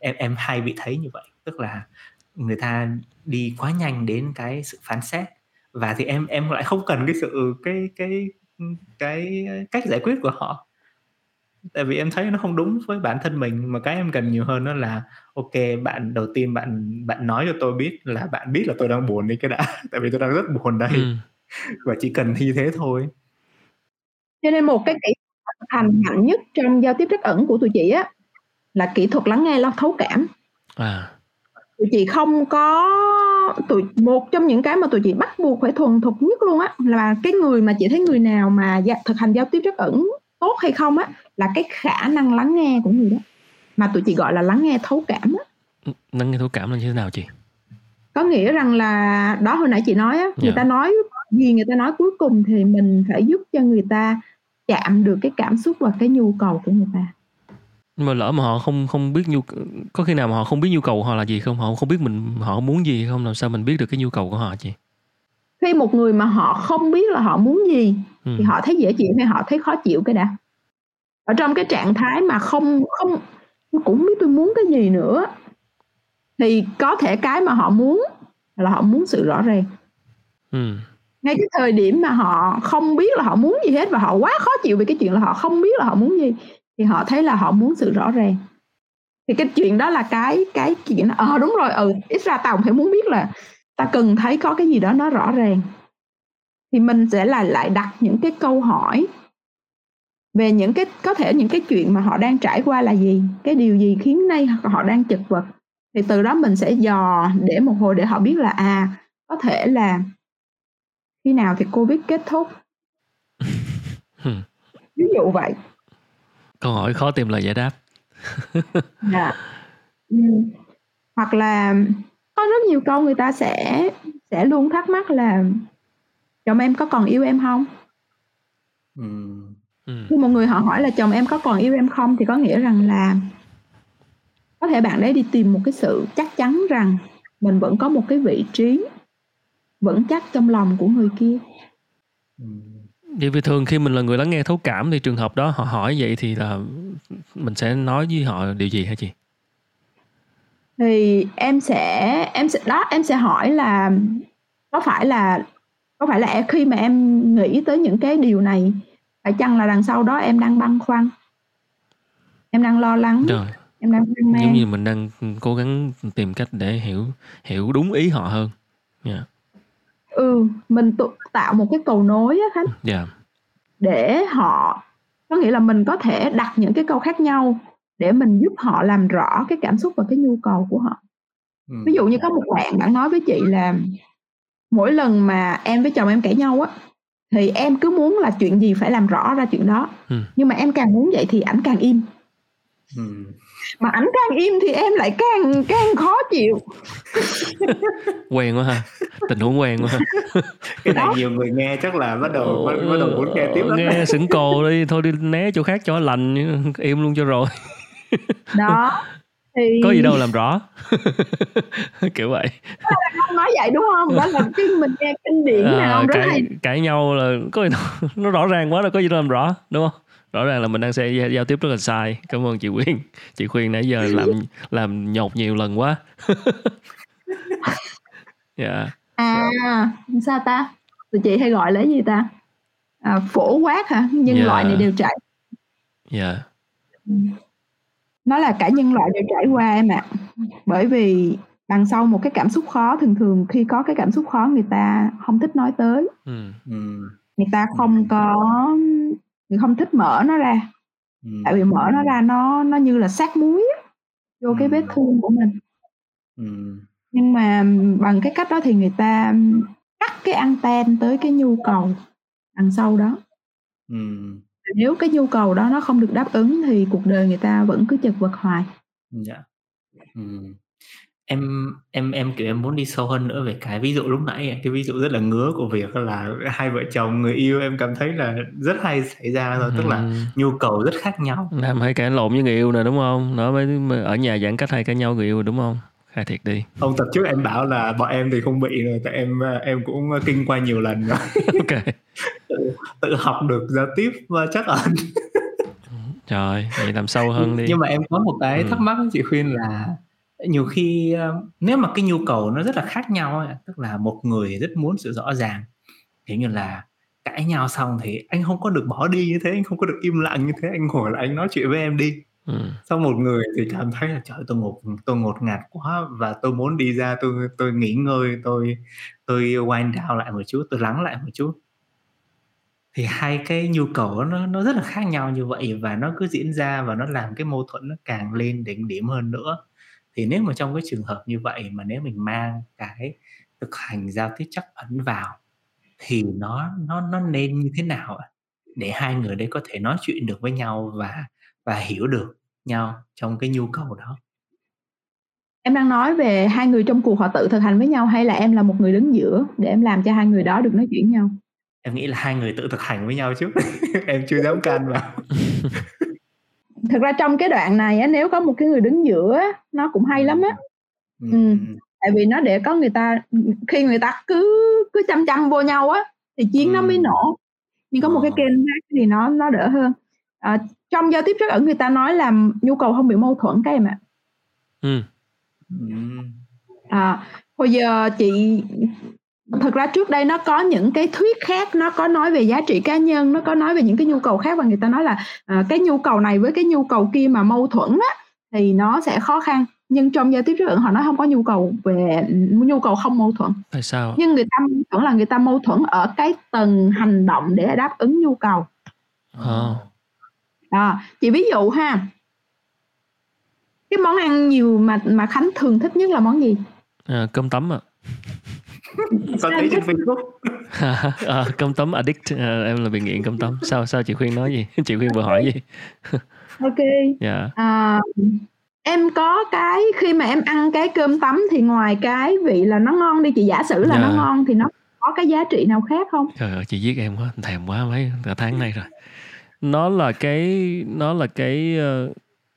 S3: em em hay bị thấy như vậy. Tức là người ta đi quá nhanh đến cái sự phán xét và thì em em lại không cần cái sự cái cái cái cách giải quyết của họ. Tại vì em thấy nó không đúng với bản thân mình mà cái em cần nhiều hơn đó là ok bạn đầu tiên bạn bạn nói cho tôi biết là bạn biết là tôi đang buồn đi cái đã [LAUGHS] tại vì tôi đang rất buồn đây ừ. và chỉ cần như thế thôi.
S2: Cho nên một cái kỹ thuật hành mạnh nhất trong giao tiếp trắc ẩn của tụi chị á là kỹ thuật lắng nghe lo thấu cảm à tụi chị không có tụi một trong những cái mà tụi chị bắt buộc phải thuần thục nhất luôn á là cái người mà chị thấy người nào mà thực hành giao tiếp trắc ẩn tốt hay không á là cái khả năng lắng nghe của người đó mà tụi chị gọi là lắng nghe thấu cảm á
S1: lắng nghe thấu cảm là như thế nào chị
S2: có nghĩa rằng là đó hồi nãy chị nói á người yeah. Dạ. ta nói gì người ta nói cuối cùng thì mình phải giúp cho người ta chạm được cái cảm xúc và cái nhu cầu của người ta.
S1: Mà lỡ mà họ không không biết nhu có khi nào mà họ không biết nhu cầu của họ là gì không? Họ không biết mình họ muốn gì không? Làm sao mình biết được cái nhu cầu của họ chị?
S2: Khi một người mà họ không biết là họ muốn gì ừ. thì họ thấy dễ chịu hay họ thấy khó chịu cái đã. Ở trong cái trạng thái mà không không cũng biết tôi muốn cái gì nữa thì có thể cái mà họ muốn là họ muốn sự rõ ràng. Ừ ngay cái thời điểm mà họ không biết là họ muốn gì hết và họ quá khó chịu về cái chuyện là họ không biết là họ muốn gì thì họ thấy là họ muốn sự rõ ràng. Thì cái chuyện đó là cái cái chuyện ờ à, đúng rồi ừ ít ra tao phải muốn biết là ta cần thấy có cái gì đó nó rõ ràng. Thì mình sẽ là lại đặt những cái câu hỏi về những cái có thể những cái chuyện mà họ đang trải qua là gì cái điều gì khiến nay họ đang chật vật. Thì từ đó mình sẽ dò để một hồi để họ biết là à có thể là khi nào thì covid kết thúc ví dụ vậy
S1: câu hỏi khó tìm lời giải đáp [LAUGHS]
S2: dạ. ừ. hoặc là có rất nhiều câu người ta sẽ sẽ luôn thắc mắc là chồng em có còn yêu em không ừ. khi một người họ hỏi là chồng em có còn yêu em không thì có nghĩa rằng là có thể bạn đấy đi tìm một cái sự chắc chắn rằng mình vẫn có một cái vị trí vững chắc trong lòng của người kia.
S1: Vậy vì thường khi mình là người lắng nghe thấu cảm thì trường hợp đó họ hỏi vậy thì là mình sẽ nói với họ điều gì hả chị?
S2: Thì em sẽ em sẽ đó em sẽ hỏi là có phải là có phải là khi mà em nghĩ tới những cái điều này phải chăng là đằng sau đó em đang băn khoăn? Em đang lo lắng?
S1: Rồi. em đang hoang mang? Giống như mình đang cố gắng tìm cách để hiểu hiểu đúng ý họ hơn. Yeah.
S2: Ừ mình tự tạo một cái cầu nối á khánh
S1: yeah.
S2: để họ có nghĩa là mình có thể đặt những cái câu khác nhau để mình giúp họ làm rõ cái cảm xúc và cái nhu cầu của họ ừ. ví dụ như có một bạn bạn nói với chị là mỗi lần mà em với chồng em cãi nhau á thì em cứ muốn là chuyện gì phải làm rõ ra chuyện đó ừ. nhưng mà em càng muốn vậy thì ảnh càng im ừ. mà ảnh càng im thì em lại càng càng khó chịu [LAUGHS]
S1: quen quá ha. Tình huống quen quá [LAUGHS]
S3: cái này nhiều người nghe chắc là bắt đầu bắt, bắt đầu muốn nghe tiếp lắm.
S1: Nghe sững cồ đi. Thôi đi né chỗ khác cho lành im luôn cho rồi.
S2: Đó. Thì
S1: có gì đâu làm rõ. [LAUGHS] Kiểu vậy.
S2: Không nói vậy đúng không? Đó là cái mình nghe kinh điển à, nào
S1: rất cãi, hay cãi nhau là có gì đâu, nó rõ ràng quá là có gì đâu làm rõ đúng không? Rõ ràng là mình đang sẽ giao tiếp rất là sai. Cảm ơn chị Quyên. Chị Quyên nãy giờ làm làm nhột nhiều lần quá
S2: dạ yeah. à sao ta tụi chị hay gọi là gì ta à, phổ quát hả nhân yeah. loại này đều trải
S1: dạ yeah.
S2: Ừ nó là cả nhân loại đều trải qua em ạ bởi vì đằng sau một cái cảm xúc khó thường thường khi có cái cảm xúc khó người ta không thích nói tới ừ. ừ. người ta không có người không thích mở nó ra ừ. tại vì mở nó ra nó nó như là sát muối vô cái vết thương của mình nhưng mà bằng cái cách đó thì người ta cắt cái anten tới cái nhu cầu đằng sau đó nếu cái nhu cầu đó nó không được đáp ứng thì cuộc đời người ta vẫn cứ chật vật hoài.
S3: Dạ. Ừm. Em em em, kiểu, em muốn đi sâu hơn nữa về cái ví dụ lúc nãy, cái ví dụ rất là ngứa của việc là hai vợ chồng, người yêu em cảm thấy là rất hay xảy ra thôi, tức là nhu cầu rất khác nhau.
S1: Nam hay cãi lộn với người yêu nè, đúng không Nó mới ở nhà giãn cách hay cãi nhau người yêu, đúng không khai thiệt đi.
S3: Ông tập trước em bảo là bọn em thì không bị rồi tại em em cũng kinh qua nhiều lần rồi. [LAUGHS] Ok. Tự, [LAUGHS] tự học được giao tiếp và chắc ẩn
S1: trời vậy làm sâu hơn đi.
S3: Nhưng mà em có một cái ừ. thắc mắc chị khuyên là nhiều khi ờ, nếu mà cái nhu cầu nó rất là khác nhau ấy, tức là một người rất muốn sự rõ ràng. Kiểu như là cãi nhau xong thì anh không có được bỏ đi như thế anh không có được im lặng như thế anh ngồi là anh nói chuyện với em đi Ừ. Một người thì cảm thấy là, trời, tôi ngột tôi ngột ngạt quá và tôi muốn đi ra, tôi tôi nghỉ ngơi, tôi tôi wind down lại một chút, tôi lắng lại một chút. Thì hai cái nhu cầu nó nó rất là khác nhau như vậy và nó cứ diễn ra và nó làm cái mâu thuẫn nó càng lên đỉnh điểm hơn nữa. Thì nếu mà trong cái trường hợp như vậy mà nếu mình mang cái thực hành giao tiếp chắc ẩn vào thì nó nó nó nên như thế nào để hai người đấy có thể nói chuyện được với nhau và và hiểu được nhau trong cái nhu cầu đó
S2: em đang nói về hai người trong cuộc họ tự thực hành với nhau hay là em là một người đứng giữa để em làm cho hai người đó được nói chuyện nhau
S3: em nghĩ là hai người tự thực hành với nhau chứ [LAUGHS] em chưa dám can vào [LAUGHS]
S2: thực ra trong cái đoạn này á, nếu có một cái người đứng giữa nó cũng hay lắm á ừ. ừ. tại vì nó để có người ta khi người ta cứ cứ chăm chăm vô nhau á thì chiến ừ. nó mới nổ nhưng có một cái ờ. kênh khác thì nó nó đỡ hơn à, trong giao tiếp rất ẩn người ta nói là nhu cầu không bị mâu thuẫn các em ạ. Ừ. à hồi giờ chị thật ra trước đây nó có những cái thuyết khác nó có nói về giá trị cá nhân nó có nói về những cái nhu cầu khác và người ta nói là à, cái nhu cầu này với cái nhu cầu kia mà mâu thuẫn á, thì nó sẽ khó khăn. Nhưng trong giao tiếp rất ẩn họ nói không có nhu cầu về nhu cầu không mâu thuẫn.
S1: Tại sao?
S2: Nhưng người ta mâu thuẫn là người ta mâu thuẫn ở cái tầng hành động để đáp ứng nhu cầu. À. à, chị ví dụ ha cái món ăn nhiều mà mà khánh thường thích nhất là món gì?
S1: À, cơm tấm ạ.
S3: Có thấy trên Facebook?
S1: À, cơm tấm addict. À, em là bị nghiện cơm tấm. Sao sao chị khuyên nói gì? [LAUGHS] Chị khuyên vừa hỏi gì? [LAUGHS]
S2: Ok. Yeah. Dạ. à, em có cái khi mà em ăn cái cơm tấm thì ngoài cái vị là nó ngon đi chị giả sử là yeah. nó dạ. ngon thì nó có cái giá trị nào khác không?
S1: Trời ơi chị giết em quá thèm quá mấy cả tháng nay rồi nó là cái nó là cái uh,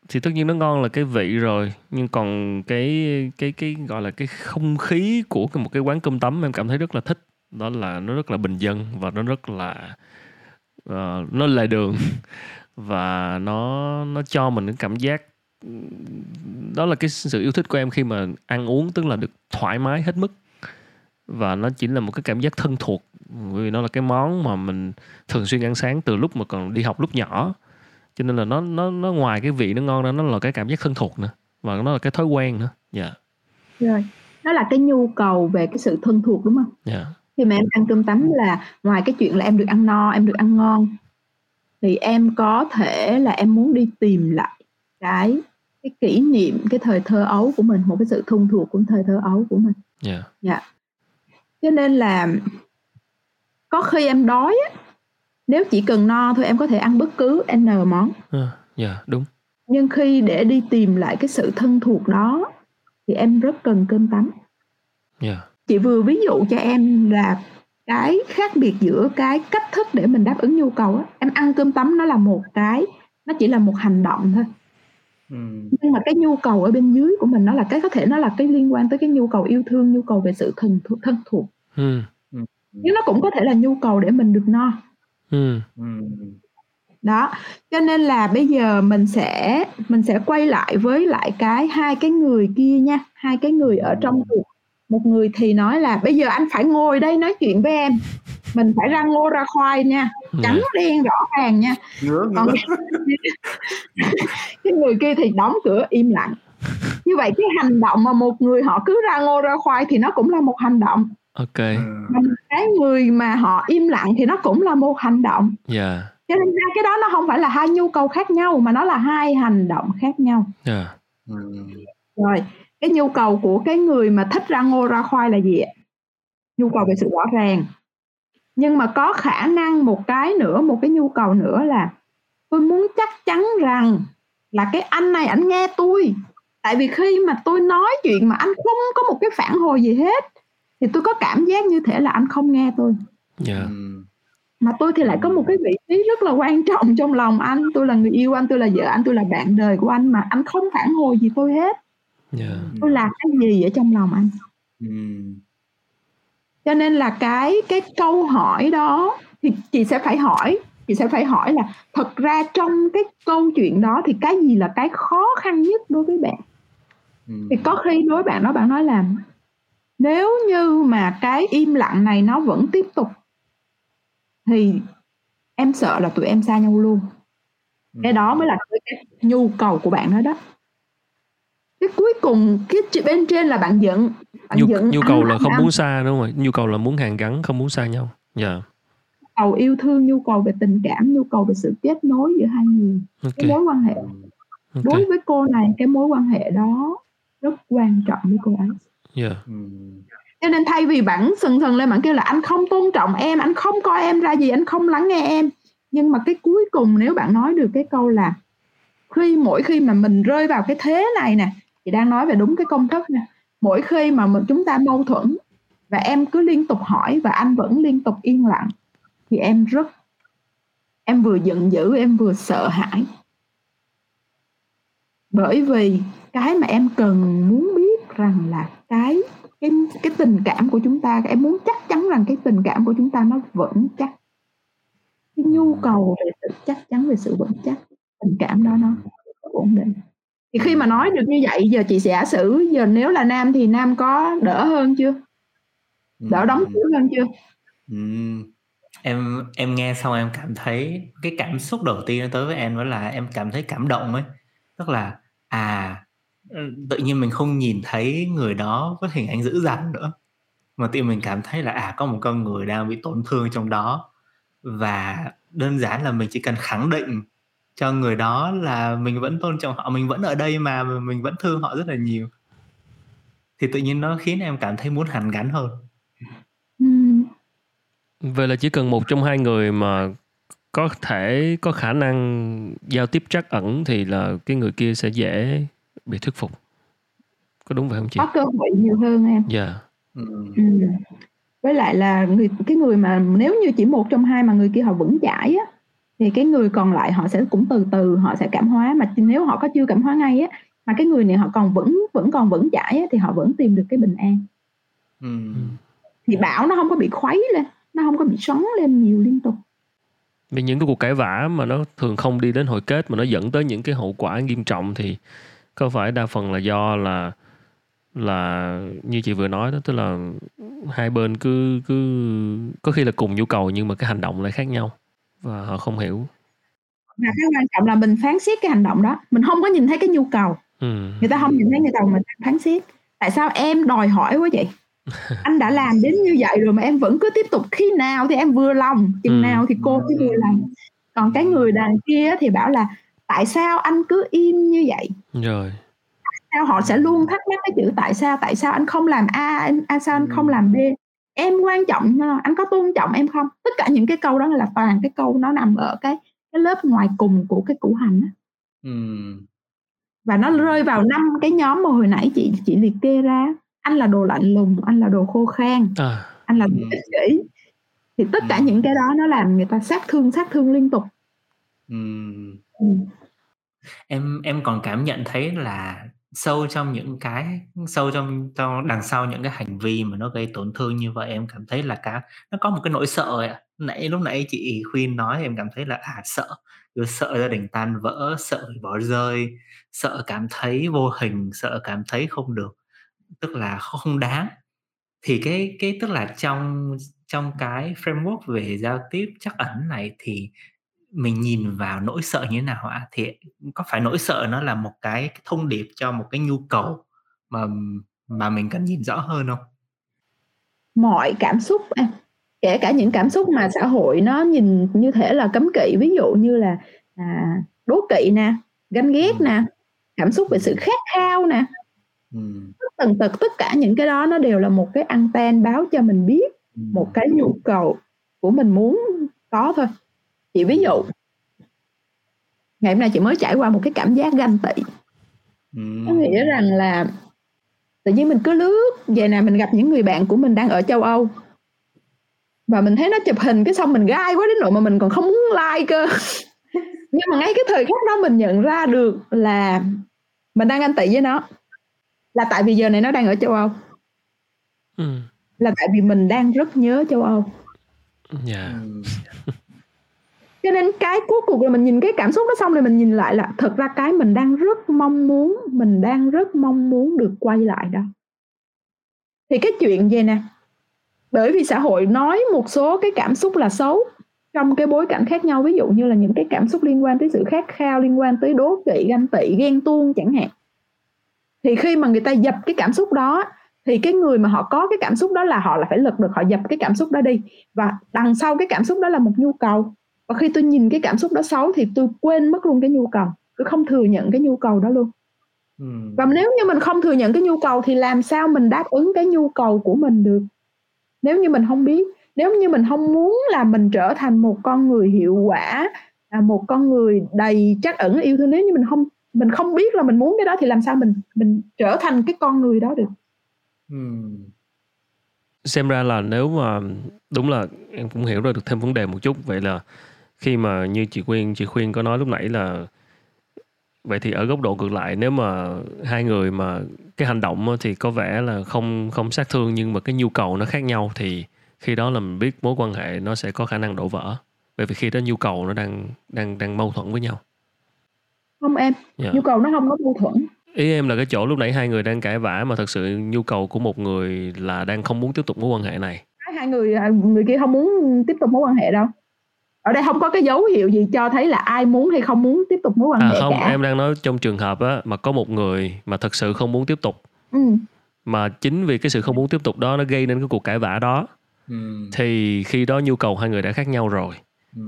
S1: thì tất nhiên nó ngon là cái vị rồi nhưng còn cái cái cái gọi là cái không khí của một cái quán cơm tấm em cảm thấy rất là thích. Đó là nó rất là bình dân và nó rất là uh, nó lề đường [LAUGHS] và nó nó cho mình cái cảm giác đó là cái sự yêu thích của em khi mà ăn uống tức là được thoải mái hết mức. Và nó chỉ là một cái cảm giác thân thuộc vì nó là cái món mà mình thường xuyên ăn sáng từ lúc mà còn đi học lúc nhỏ. Cho nên là nó nó nó ngoài cái vị nó ngon ra nó là cái cảm giác thân thuộc nữa. Và nó là cái thói quen nữa. Dạ. Yeah.
S2: rồi. Nó là cái nhu cầu về cái sự thân thuộc đúng không?
S1: Dạ. Yeah.
S2: khi mà em ăn cơm tấm là ngoài cái chuyện là em được ăn no em được ăn ngon thì em có thể là em muốn đi tìm lại cái cái kỷ niệm cái thời thơ ấu của mình một cái sự thân thuộc của thời thơ ấu của mình.
S1: Dạ. Yeah.
S2: dạ. Cho nên là có khi em đói á. Nếu chỉ cần no thôi em có thể ăn bất cứ n món.
S1: À, dạ đúng.
S2: Nhưng khi để đi tìm lại cái sự thân thuộc đó thì em rất cần cơm tấm
S1: yeah.
S2: chị vừa ví dụ cho em là cái khác biệt giữa cái cách thức để mình đáp ứng nhu cầu á. Em ăn cơm tấm nó là một cái nó chỉ là một hành động thôi. Ừ. nhưng mà cái nhu cầu ở bên dưới của mình nó là cái có thể nó là cái liên quan tới cái nhu cầu yêu thương nhu cầu về sự thân thuộc thân thuộc. Ừ. nhưng nó cũng có thể là nhu cầu để mình được no. Ừ. đó cho nên là bây giờ mình sẽ mình sẽ quay lại với lại cái hai cái người kia nha. Hai cái người ở trong cuộc. Một người thì nói là bây giờ anh phải ngồi đây nói chuyện với em. Mình phải ra ngô ra khoai nha. Trắng yeah. đen rõ ràng nha. Còn [LAUGHS] cái người kia thì đóng cửa im lặng. Như vậy cái hành động mà một người họ cứ ra ngô ra khoai thì nó cũng là một hành động
S1: ok.
S2: Cái người mà họ im lặng thì nó cũng là một hành động.
S1: Yeah.
S2: cho nên hai cái đó nó không phải là hai nhu cầu khác nhau mà nó là hai hành động khác nhau.
S1: Yeah.
S2: rồi cái nhu cầu của cái người mà thích ra ngô ra khoai là gì ạ? Nhu cầu về sự rõ ràng. Nhưng mà có khả năng một cái nữa một cái nhu cầu nữa là tôi muốn chắc chắn rằng là cái anh này ảnh nghe tôi. Tại vì khi mà tôi nói chuyện mà anh không có một cái phản hồi gì hết thì tôi có cảm giác như thể là anh không nghe tôi.
S1: Yeah.
S2: mà tôi thì lại có một cái vị trí rất là quan trọng trong lòng anh. Tôi là người yêu anh tôi là vợ anh tôi là bạn đời của anh mà anh không phản hồi gì tôi hết.
S1: Yeah.
S2: tôi là cái gì ở trong lòng anh? Cho nên là cái cái câu hỏi đó thì chị sẽ phải hỏi. Chị sẽ phải hỏi là thật ra trong cái câu chuyện đó thì cái gì là cái khó khăn nhất đối với bạn? Thì có khi đối với bạn đó bạn nói là nếu như mà cái im lặng này nó vẫn tiếp tục thì em sợ là tụi em xa nhau luôn. Cái đó mới là cái nhu cầu của bạn đó đó. Cái cuối cùng cái bên trên là bạn giận bạn
S1: nhu, giận nhu cầu là không muốn xa đúng không nhu cầu là muốn hàn gắn không muốn xa nhau. Dạ. Yeah.
S2: cầu yêu thương nhu cầu về tình cảm nhu cầu về sự kết nối giữa hai người. Okay. cái mối quan hệ. Okay. đối với cô này cái mối quan hệ đó rất quan trọng với cô ấy
S1: yeah.
S2: cho nên thay vì bạn sừng sừng lên bạn kêu là anh không tôn trọng em anh không coi em ra gì anh không lắng nghe em. Nhưng mà cái cuối cùng nếu bạn nói được cái câu là khi mỗi khi mà mình rơi vào cái thế này nè chị đang nói về đúng cái công thức nè mỗi khi mà mình chúng ta mâu thuẫn và em cứ liên tục hỏi và anh vẫn liên tục yên lặng thì em rất em vừa giận dữ em vừa sợ hãi. Bởi vì cái mà em cần muốn biết rằng là cái cái cái tình cảm của chúng ta em muốn chắc chắn rằng cái tình cảm của chúng ta nó vững chắc. Cái nhu cầu về sự chắc chắn về sự vững chắc tình cảm đó nó ổn định. Thì khi mà nói được như vậy giờ chị sẽ giả sử giờ nếu là nam thì nam có đỡ hơn chưa? Đỡ đóng cửa hơn chưa?
S3: Ừ. em em nghe xong em cảm thấy cái cảm xúc đầu tiên tới với em đó là em cảm thấy cảm động ấy. Tức là à tự nhiên mình không nhìn thấy người đó với hình ảnh dữ dằn nữa. Mà tự mình cảm thấy là à có một con người đang bị tổn thương trong đó. Và đơn giản là mình chỉ cần khẳng định cho người đó là mình vẫn tôn trọng họ mình vẫn ở đây mà mình vẫn thương họ rất là nhiều. Thì tự nhiên nó khiến em cảm thấy muốn hàn gắn hơn.
S1: Vậy là chỉ cần một trong hai người mà có thể có khả năng giao tiếp trắc ẩn thì là cái người kia sẽ dễ bị thuyết phục có đúng vậy không chị
S2: có cơ hội nhiều hơn em
S1: dạ yeah.
S2: ừ. ừ. với lại là người cái người mà nếu như chỉ một trong hai mà người kia họ vững chãi á thì cái người còn lại họ sẽ cũng từ từ họ sẽ cảm hóa mà nếu họ có chưa cảm hóa ngay á mà cái người này họ còn vững vẫn còn vững chãi á, thì họ vẫn tìm được cái bình an
S3: ừ.
S2: thì bão nó không có bị khuấy lên nó không có bị xoắn lên nhiều liên tục
S1: vì những cái cuộc cãi vã mà nó thường không đi đến hồi kết mà nó dẫn tới những cái hậu quả nghiêm trọng thì có phải đa phần là do là là như chị vừa nói đó tức là hai bên cứ cứ có khi là cùng nhu cầu nhưng mà cái hành động lại khác nhau và họ không hiểu.
S2: Và cái quan trọng là mình phán xét cái hành động đó mình không có nhìn thấy cái nhu cầu.
S1: Ừ.
S2: người ta không nhìn thấy người ta mình phán xét. Tại sao em đòi hỏi quá vậy? [LAUGHS] Anh đã làm đến như vậy rồi mà em vẫn cứ tiếp tục khi nào thì em vừa lòng chừng ừ. nào thì cô mới vừa lòng. Còn cái người đàn kia thì bảo là tại sao anh cứ im như vậy?
S1: Rồi.
S2: Sao họ sẽ luôn thắc mắc cái chữ tại sao tại sao anh không làm a anh, anh sao anh không làm b? Em quan trọng anh có tôn trọng em không? Tất cả những cái câu đó là toàn cái câu nó nằm ở cái cái lớp ngoài cùng của cái củ hành
S3: ừ.
S2: và nó rơi vào năm cái nhóm mà hồi nãy chị chị liệt kê ra. Anh là đồ lạnh lùng anh là đồ khô khan
S1: à.
S2: anh là đồ ích kỷ. Thì tất cả những cái đó nó làm người ta sát thương sát thương liên tục.
S3: Ừ. Ừ em em còn cảm nhận thấy là sâu trong những cái, sâu trong trong đằng sau những cái hành vi mà nó gây tổn thương như vậy, em cảm thấy là cả, nó có một cái nỗi sợ ấy. nãy, lúc nãy chị khuyên nói em cảm thấy là à sợ rồi sợ gia đình tan vỡ, sợ bị bỏ rơi, sợ cảm thấy vô hình, sợ cảm thấy không được, tức là không đáng thì cái cái, tức là trong trong cái framework về giao tiếp chắc ẩn này thì mình nhìn vào nỗi sợ như thế nào ạ? Thì có phải nỗi sợ nó là một cái thông điệp cho một cái nhu cầu mà mà mình cần nhìn rõ hơn không?
S2: Mọi cảm xúc kể cả những cảm xúc mà xã hội nó nhìn như thể là cấm kỵ, ví dụ như là à, đố kỵ nè, ganh ghét ừ. nè, cảm xúc về sự khát khao nè.
S3: Ừ.
S2: Tần tật tất cả những cái đó nó đều là một cái anten báo cho mình biết ừ. một cái nhu cầu của mình muốn có thôi chị ví dụ ngày hôm nay chị mới trải qua một cái cảm giác ganh tị.
S3: Ừ.
S2: có nghĩa rằng là tự nhiên mình cứ lướt về nè mình gặp những người bạn của mình đang ở châu Âu. Và mình thấy nó chụp hình cái xong mình gai quá đến nỗi mà mình còn không muốn like cơ. [LAUGHS] Nhưng mà ngay cái thời khắc đó mình nhận ra được là mình đang ganh tị với nó. Là tại vì giờ này nó đang ở châu Âu.
S1: Ừ.
S2: là tại vì mình đang rất nhớ châu Âu.
S1: Yeah. [LAUGHS]
S2: Cho nên cái cuối cùng là mình nhìn cái cảm xúc đó xong rồi mình nhìn lại là thật ra cái mình đang rất mong muốn, mình đang rất mong muốn được quay lại đó. Thì cái chuyện gì nè? Bởi vì xã hội nói một số cái cảm xúc là xấu trong cái bối cảnh khác nhau, ví dụ như là những cái cảm xúc liên quan tới sự khát khao, liên quan tới đố kỵ, ganh tị, ghen tuông chẳng hạn. Thì khi mà người ta dập cái cảm xúc đó, thì cái người mà họ có cái cảm xúc đó là họ là phải lật được, họ dập cái cảm xúc đó đi. Và đằng sau cái cảm xúc đó là một nhu cầu và khi tôi nhìn cái cảm xúc đó xấu thì tôi quên mất luôn cái nhu cầu. Tôi không thừa nhận cái nhu cầu đó luôn. Ừ. và nếu như mình không thừa nhận cái nhu cầu thì làm sao mình đáp ứng cái nhu cầu của mình được? Nếu như mình không biết nếu như mình không muốn là mình trở thành một con người hiệu quả là một con người đầy trắc ẩn yêu thương nếu như mình không mình không biết là mình muốn cái đó thì làm sao mình mình trở thành cái con người đó được?
S1: Xem ra là nếu mà đúng là em cũng hiểu ra được thêm vấn đề một chút. Vậy là khi mà như chị khuyên chị khuyên có nói lúc nãy là vậy thì ở góc độ ngược lại nếu mà hai người mà cái hành động thì có vẻ là không không sát thương nhưng mà cái nhu cầu nó khác nhau thì khi đó là mình biết mối quan hệ nó sẽ có khả năng đổ vỡ bởi vì khi đó nhu cầu nó đang đang đang mâu thuẫn với nhau
S2: không em yeah. Dạ. nhu cầu nó không có mâu thuẫn
S1: ý em là cái chỗ lúc nãy hai người đang cãi vã mà thật sự nhu cầu của một người là đang không muốn tiếp tục mối quan hệ này
S2: hai người à, người kia không muốn tiếp tục mối quan hệ đâu ở đây không có cái dấu hiệu gì cho thấy là ai muốn hay không muốn tiếp tục mối quan à, hệ
S1: không
S2: cả.
S1: em đang nói trong trường hợp á mà có một người mà thật sự không muốn tiếp tục ừ. mà chính vì cái sự không muốn tiếp tục đó nó gây nên cái cuộc cãi vã đó ừ. thì khi đó nhu cầu hai người đã khác nhau rồi ừ.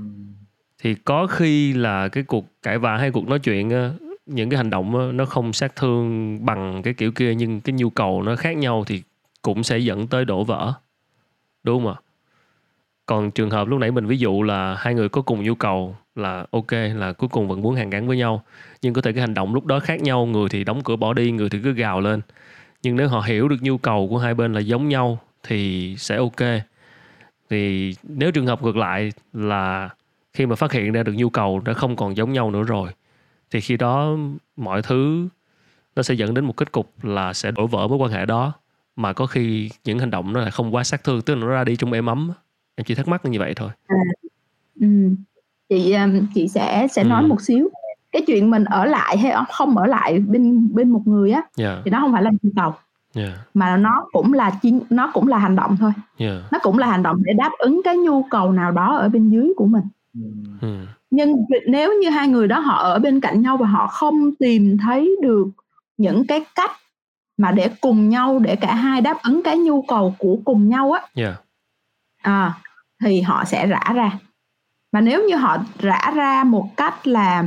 S1: thì có khi là cái cuộc cãi vã hay cuộc nói chuyện những cái hành động nó không sát thương bằng cái kiểu kia nhưng cái nhu cầu nó khác nhau thì cũng sẽ dẫn tới đổ vỡ đúng không ạ còn trường hợp lúc nãy mình ví dụ là hai người có cùng nhu cầu là ok, là cuối cùng vẫn muốn hàn gắn với nhau, nhưng có thể cái hành động lúc đó khác nhau, người thì đóng cửa bỏ đi, người thì cứ gào lên. Nhưng nếu họ hiểu được nhu cầu của hai bên là giống nhau thì sẽ ok. Thì nếu trường hợp ngược lại là khi mà phát hiện ra được nhu cầu đã không còn giống nhau nữa rồi, thì khi đó mọi thứ nó sẽ dẫn đến một kết cục là sẽ đổ vỡ mối quan hệ đó, mà có khi những hành động nó lại không quá sát thương, tức là nó ra đi trong êm ấm em chỉ thắc mắc như vậy thôi à,
S2: ừ. chị um, chị sẽ sẽ ừ. nói một xíu cái chuyện mình ở lại hay không ở lại bên bên một người á yeah. Dạ. thì nó không phải là nhu cầu yeah. Dạ. mà nó cũng là chi, nó cũng là hành động thôi yeah. Dạ. nó cũng là hành động để đáp ứng cái nhu cầu nào đó ở bên dưới của mình ừ. nhưng nếu như hai người đó họ ở bên cạnh nhau và họ không tìm thấy được những cái cách mà để cùng nhau để cả hai đáp ứng cái nhu cầu của cùng nhau á yeah. à, thì họ sẽ rã ra mà nếu như họ rã ra một cách là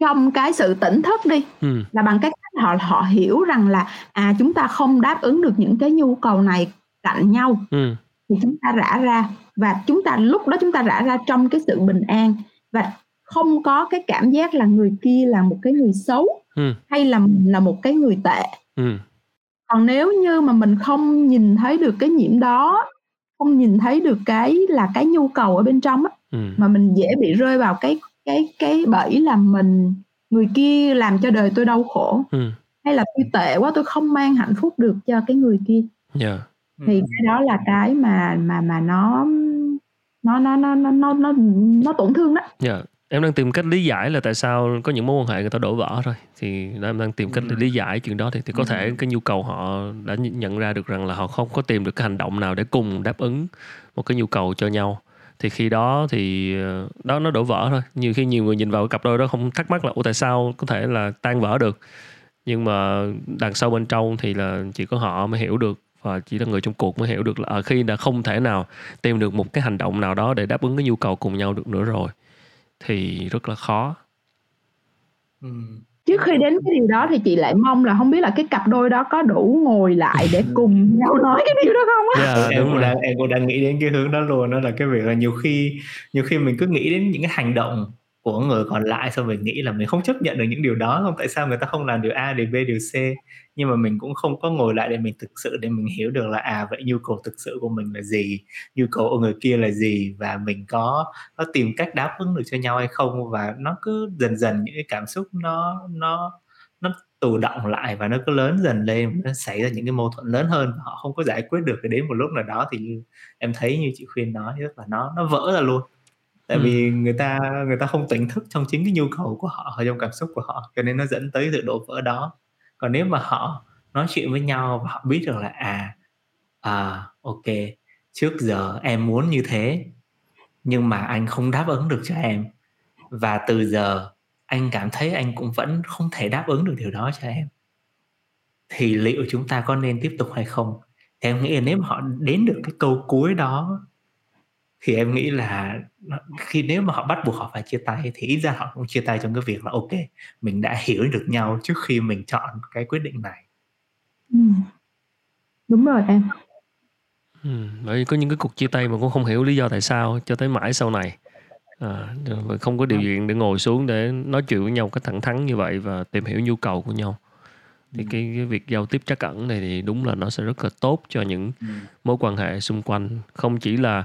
S2: trong cái sự tỉnh thức đi ừ. là bằng cách họ họ hiểu rằng là à chúng ta không đáp ứng được những cái nhu cầu này cạnh nhau ừ. thì chúng ta rã ra và chúng ta lúc đó chúng ta rã ra trong cái sự bình an và không có cái cảm giác là người kia là một cái người xấu ừ. hay là là một cái người tệ ừ. còn nếu như mà mình không nhìn thấy được cái nhiễm đó không nhìn thấy được cái là cái nhu cầu ở bên trong á ừ. mà mình dễ bị rơi vào cái cái cái bẫy là mình người kia làm cho đời tôi đau khổ ừ. hay là tôi tệ quá tôi không mang hạnh phúc được cho cái người kia yeah. Dạ. thì cái đó là cái mà mà mà nó nó nó nó nó nó nó, nó tổn thương đó.
S1: Yeah dạ. Em đang tìm cách lý giải là tại sao có những mối quan hệ người ta đổ vỡ thôi. Thì em đang tìm cách để lý giải chuyện đó thì, thì có thể cái nhu cầu họ đã nhận ra được rằng là họ không có tìm được cái hành động nào để cùng đáp ứng một cái nhu cầu cho nhau. Thì khi đó thì ờ, đó nó đổ vỡ thôi. Nhiều khi nhiều người nhìn vào cặp đôi đó không thắc mắc là ủa tại sao có thể là tan vỡ được? Nhưng mà đằng sau bên trong thì là chỉ có họ mới hiểu được và chỉ là người trong cuộc mới hiểu được là ở khi đã không thể nào tìm được một cái hành động nào đó để đáp ứng cái nhu cầu cùng nhau được nữa rồi thì rất là khó.
S2: Ừ. Trước khi đến cái điều đó thì chị lại mong là không biết là cái cặp đôi đó có đủ ngồi lại để [LAUGHS] cùng nhau nói cái điều đó không
S3: á? Yeah, dạ, em cũng đang em cũng đang nghĩ đến cái hướng đó luôn đó là cái việc là nhiều khi nhiều khi mình cứ nghĩ đến những cái hành động của người còn lại xong mình nghĩ là mình không chấp nhận được những điều đó, không? Tại sao người ta không làm điều A, điều B, điều C? Nhưng mà mình cũng không có ngồi lại để mình thực sự để mình hiểu được là à vậy nhu cầu thực sự của mình là gì? Nhu cầu của người kia là gì? Và mình có có tìm cách đáp ứng được cho nhau hay không? Và nó cứ dần dần những cái cảm xúc nó nó nó tù động lại và nó cứ lớn dần lên nó xảy ra những cái mâu thuẫn lớn hơn họ không có giải quyết được thì đến một lúc nào đó thì em thấy như chị khuyên nói rất là nó nó vỡ ra luôn tại ừ. vì người ta người ta không tỉnh thức trong chính cái nhu cầu của họ trong cảm xúc của họ cho nên nó dẫn tới sự đổ vỡ đó còn nếu mà họ nói chuyện với nhau và họ biết được là à à ok trước giờ em muốn như thế nhưng mà anh không đáp ứng được cho em và từ giờ anh cảm thấy anh cũng vẫn không thể đáp ứng được điều đó cho em thì liệu chúng ta có nên tiếp tục hay không thì em nghĩ là nếu mà họ đến được cái câu cuối đó thì em nghĩ là khi nếu mà họ bắt buộc họ phải chia tay thì ít ra họ cũng chia tay trong cái việc là ok mình đã hiểu được nhau trước khi mình chọn cái quyết định này
S2: ừ. đúng rồi em
S1: ừ, bởi vì có những cái cuộc chia tay mà cũng không hiểu lý do tại sao cho tới mãi sau này à, không có điều ờ. kiện để ngồi xuống để nói chuyện với nhau cách thẳng thắn như vậy và tìm hiểu nhu cầu của nhau thì cái, cái việc giao tiếp trắc ẩn này thì đúng là nó sẽ rất là tốt cho những ừ. mối quan hệ xung quanh không chỉ là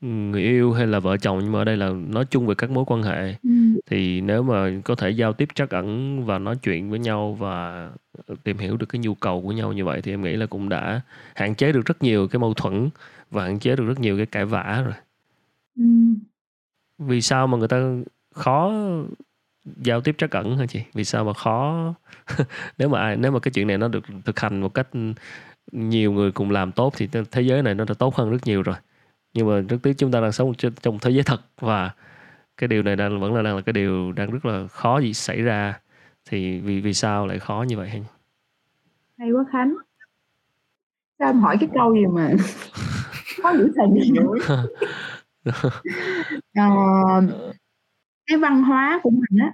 S1: người yêu hay là vợ chồng nhưng mà ở đây là nói chung về các mối quan hệ. Ừ. thì nếu mà có thể giao tiếp trắc ẩn và nói chuyện với nhau và tìm hiểu được cái nhu cầu của nhau như vậy thì em nghĩ là cũng đã hạn chế được rất nhiều cái mâu thuẫn và hạn chế được rất nhiều cái cãi vã rồi. Ừ. vì sao mà người ta khó giao tiếp trắc ẩn hả chị? Vì sao mà khó? [LAUGHS] Nếu mà ai nếu mà cái chuyện này nó được thực hành một cách nhiều người cùng làm tốt thì thế giới này nó đã tốt hơn rất nhiều rồi nhưng mà rất tiếc chúng ta đang sống trong thế giới thật và cái điều này đang vẫn là đang là cái điều đang rất là khó gì xảy ra. Thì vì vì sao lại khó như vậy
S2: hay quá khánh. Sao em hỏi cái câu gì mà [LAUGHS] khó dữ thành đi dối ờ, cái văn hóa của mình á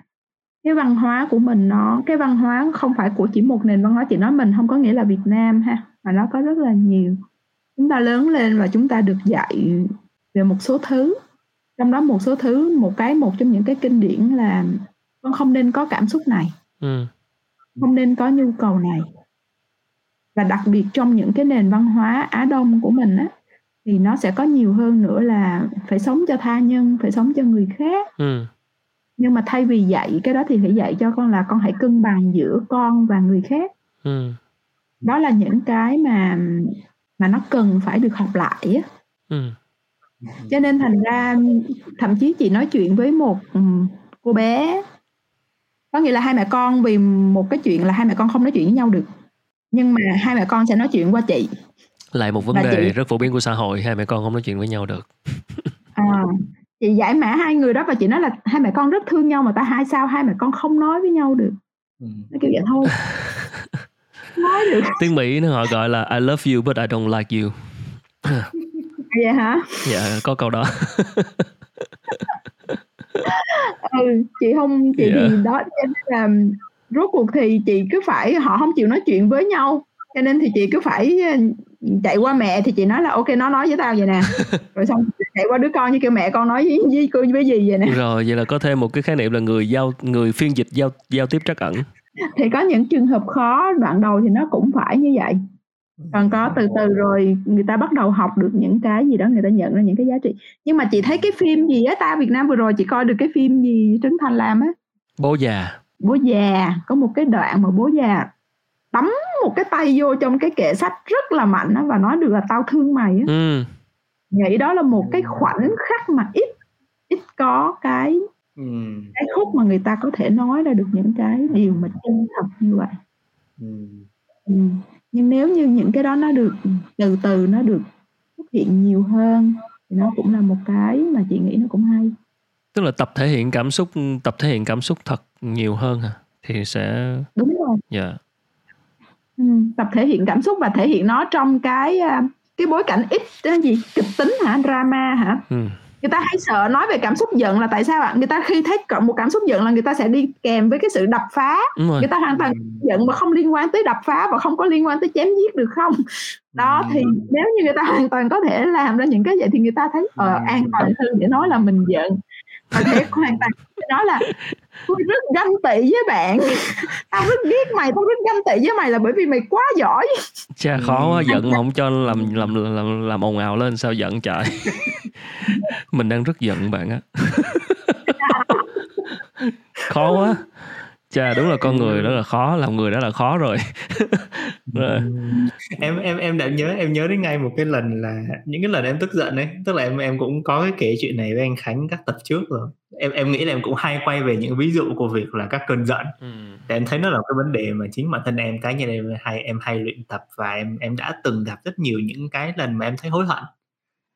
S2: cái văn hóa của mình nó cái văn hóa không phải của chỉ một nền văn hóa chị nói mình không có nghĩa là Việt Nam ha mà nó có rất là nhiều chúng ta lớn lên và chúng ta được dạy về một số thứ trong đó một số thứ một cái một trong những cái kinh điển là con không nên có cảm xúc này ừ. không nên có nhu cầu này và đặc biệt trong những cái nền văn hóa Á Đông của mình á thì nó sẽ có nhiều hơn nữa là phải sống cho tha nhân phải sống cho người khác ừ. nhưng mà thay vì dạy cái đó thì phải dạy cho con là con hãy cân bằng giữa con và người khác ừ. đó là những cái mà mà nó cần phải được học lại á. Ừ. cho nên thành ra thậm chí chị nói chuyện với một ừ, cô bé có nghĩa là hai mẹ con vì một cái chuyện là hai mẹ con không nói chuyện với nhau được. Nhưng mà hai mẹ con sẽ nói chuyện qua chị.
S1: Lại một vấn đề chị... rất phổ biến của xã hội hai mẹ con không nói chuyện với nhau được.
S2: À, chị giải mã hai người đó và chị nói là hai mẹ con rất thương nhau mà ta hai sao hai mẹ con không nói với nhau được. Ừ. nó kiểu vậy thôi [LAUGHS]
S1: nói được. Tiếng mỹ nó họ gọi là I love you but I don't like you.
S2: Vậy hả?
S1: Dạ có câu đó.
S2: Ừ chị không chị yeah. thì đó cho nên là rốt cuộc thì chị cứ phải họ không chịu nói chuyện với nhau. Cho nên thì chị cứ phải ờ, chạy qua mẹ thì chị nói là ok nó nói với tao vậy nè. [LAUGHS] Rồi xong chạy qua đứa con như kiểu mẹ con nói với với cô với gì vậy nè.
S1: Rồi vậy là có thêm một cái khái niệm là người giao người phiên dịch giao giao tiếp trắc ẩn
S2: thì có những trường hợp khó đoạn đầu thì nó cũng phải như vậy. Còn có từ từ rồi người ta bắt đầu học được những cái gì đó người ta nhận ra những cái giá trị. Nhưng mà chị thấy cái phim gì á ta Việt Nam vừa rồi chị coi được cái phim gì Trấn Thành làm á?
S1: Bố già.
S2: Bố già. Có một cái đoạn mà bố già đấm một cái tay vô trong cái kệ sách rất là mạnh á và nói được là tao thương mày á. Ừ. nghĩ đó là một cái khoảnh khắc mà ít ít có cái ừ. cái khúc mà người ta có thể nói ra được những cái điều mà chân thật như vậy ừ. Ừ. nhưng nếu như những cái đó nó được từ từ nó được xuất hiện nhiều hơn thì nó cũng là một cái mà chị nghĩ nó cũng hay
S1: tức là tập thể hiện cảm xúc tập thể hiện cảm xúc thật nhiều hơn hả thì sẽ
S2: đúng rồi
S1: dạ yeah.
S2: ừ, tập thể hiện cảm xúc và thể hiện nó trong cái à, cái bối cảnh ít cái gì kịch tính hả drama hả ừ người ta hay sợ nói về cảm xúc giận là tại sao ạ? Người ta khi thấy một cảm xúc giận là người ta sẽ đi kèm với cái sự đập phá. Người ta hoàn toàn giận mà không liên quan tới đập phá và không có liên quan tới chém giết được không? Đó thì nếu như người ta hoàn toàn có thể làm ra những cái vậy thì người ta thấy ờ, an toàn hơn để nói là mình giận. Và thể hoàn toàn nói là tôi rất ganh tị với bạn. Tao rất ghét mày tao rất ganh tị với mày là bởi vì mày quá giỏi.
S1: Cha khó quá giận mà không cho làm làm làm làm ồn ào lên sao giận trời? Mình đang rất giận bạn á. [LAUGHS] Khó quá chà đúng là con người đó là khó làm người đó là khó [LAUGHS] rồi.
S3: Em em em đã nhớ em nhớ đến ngay một cái lần là những cái lần em tức giận ấy tức là em em cũng có cái kể chuyện này với anh Khánh các tập trước rồi. Em em nghĩ là em cũng hay quay về những ví dụ của việc là các cơn giận. Ừ. để em thấy nó là cái vấn đề mà chính bản thân em cá nhân em hay em hay luyện tập và em em đã từng gặp rất nhiều những cái lần mà em thấy hối hận.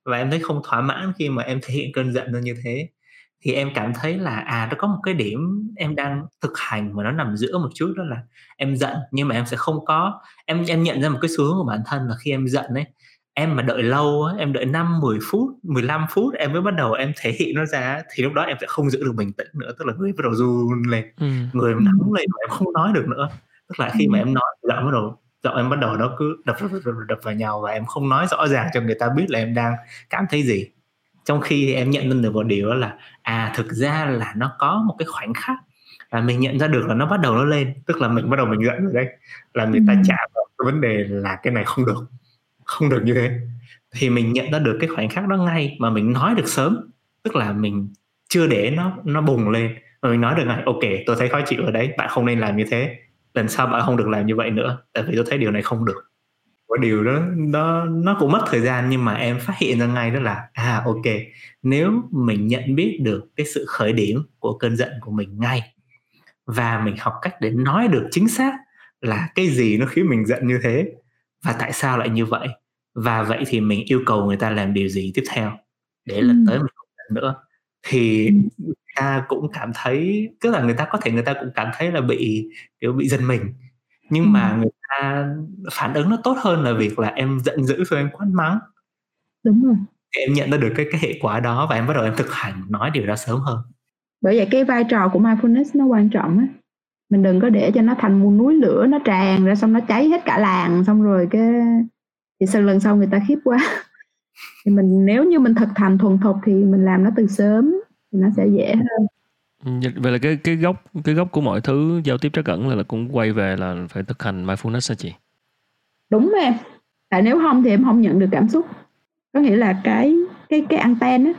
S3: Và em thấy không thỏa mãn khi mà em thể hiện cơn giận nó như thế thì em cảm thấy là à nó có một cái điểm em đang thực hành mà nó nằm giữa một chút đó là em giận nhưng mà em sẽ không có. Em em nhận ra một cái xu hướng của bản thân là khi em giận ấy em mà đợi lâu á, em đợi 5, 10 phút, 15 phút em mới bắt đầu em thể hiện nó ra thì lúc đó em sẽ không giữ được bình tĩnh nữa tức là người bắt đầu run lên. Ừ. người nóng lên mà em không nói được nữa. Tức là khi mà em nói giọng bắt đầu giọng em bắt đầu nó cứ đập, đập, đập, đập vào nhau và em không nói rõ ràng cho người ta biết là em đang cảm thấy gì trong khi em nhận ra được một điều đó là à thực ra là nó có một cái khoảnh khắc là mình nhận ra được là nó bắt đầu nó lên tức là mình bắt đầu mình giận rồi đấy là người ta chạm vào cái vấn đề là cái này không được không được như thế. Thì mình nhận ra được cái khoảnh khắc đó ngay mà mình nói được sớm tức là mình chưa để nó nó bùng lên mà mình nói được ngay ok tôi thấy khó chịu ở đấy bạn không nên làm như thế lần sau bạn không được làm như vậy nữa tại vì tôi thấy điều này không được và điều đó nó nó cũng mất thời gian nhưng mà em phát hiện ra ngay đó là à ok nếu mình nhận biết được cái sự khởi điểm của cơn giận của mình ngay và mình học cách để nói được chính xác là cái gì nó khiến mình giận như thế và tại sao lại như vậy và vậy thì mình yêu cầu người ta làm điều gì tiếp theo để lần tới mình không giận nữa thì người ta cũng cảm thấy tức là người ta có thể người ta cũng cảm thấy là bị kiểu bị giận mình nhưng mà người ta phản ứng nó tốt hơn là việc là em giận dữ rồi em quát mắng.
S2: Đúng rồi.
S3: Thì em nhận ra được cái cái hệ quả đó và em bắt đầu em thực hành nói điều đó sớm hơn.
S2: Bởi vậy cái vai trò của mindfulness nó quan trọng á. Mình đừng có để cho nó thành một núi lửa nó tràn ra xong nó cháy hết cả làng xong rồi cái thì sau lần sau người ta khiếp quá. [LAUGHS] Thì mình nếu như mình thực hành thuần thục thì mình làm nó từ sớm thì nó sẽ dễ hơn
S1: vậy là cái cái gốc cái gốc của mọi thứ giao tiếp trắc ẩn là, là cũng quay về là phải thực hành mindfulness hả chị?
S2: Đúng em. Tại nếu không thì em không nhận được cảm xúc. Có nghĩa là cái cái cái anten á.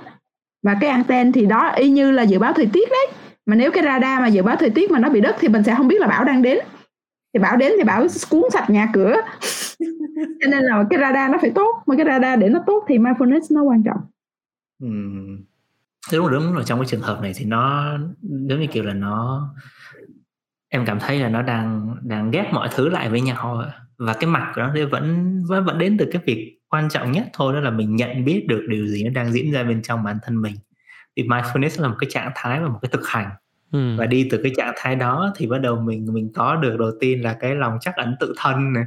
S2: Và cái anten thì đó y như là dự báo thời tiết đấy. Mà nếu cái radar mà dự báo thời tiết mà nó bị đất thì mình sẽ không biết là bão đang đến. Thì bão đến thì bão cuốn sạch nhà cửa. [LAUGHS] Cho nên là cái radar nó phải tốt. Mà cái radar để nó tốt thì mindfulness nó quan trọng.
S3: Ừ. đúng đúng là trong cái trường hợp này thì nó giống như kiểu là nó em cảm thấy là nó đang đang ghép mọi thứ lại với nhau và cái mặt của nó thì vẫn vẫn vẫn đến từ cái việc quan trọng nhất thôi đó là mình nhận biết được điều gì nó đang diễn ra bên trong bản thân mình. Thì mindfulness là một cái trạng thái và một cái thực hành. Ừ. và đi từ cái trạng thái đó thì bắt đầu mình mình có được đầu tiên là cái lòng chắc ẩn tự thân này.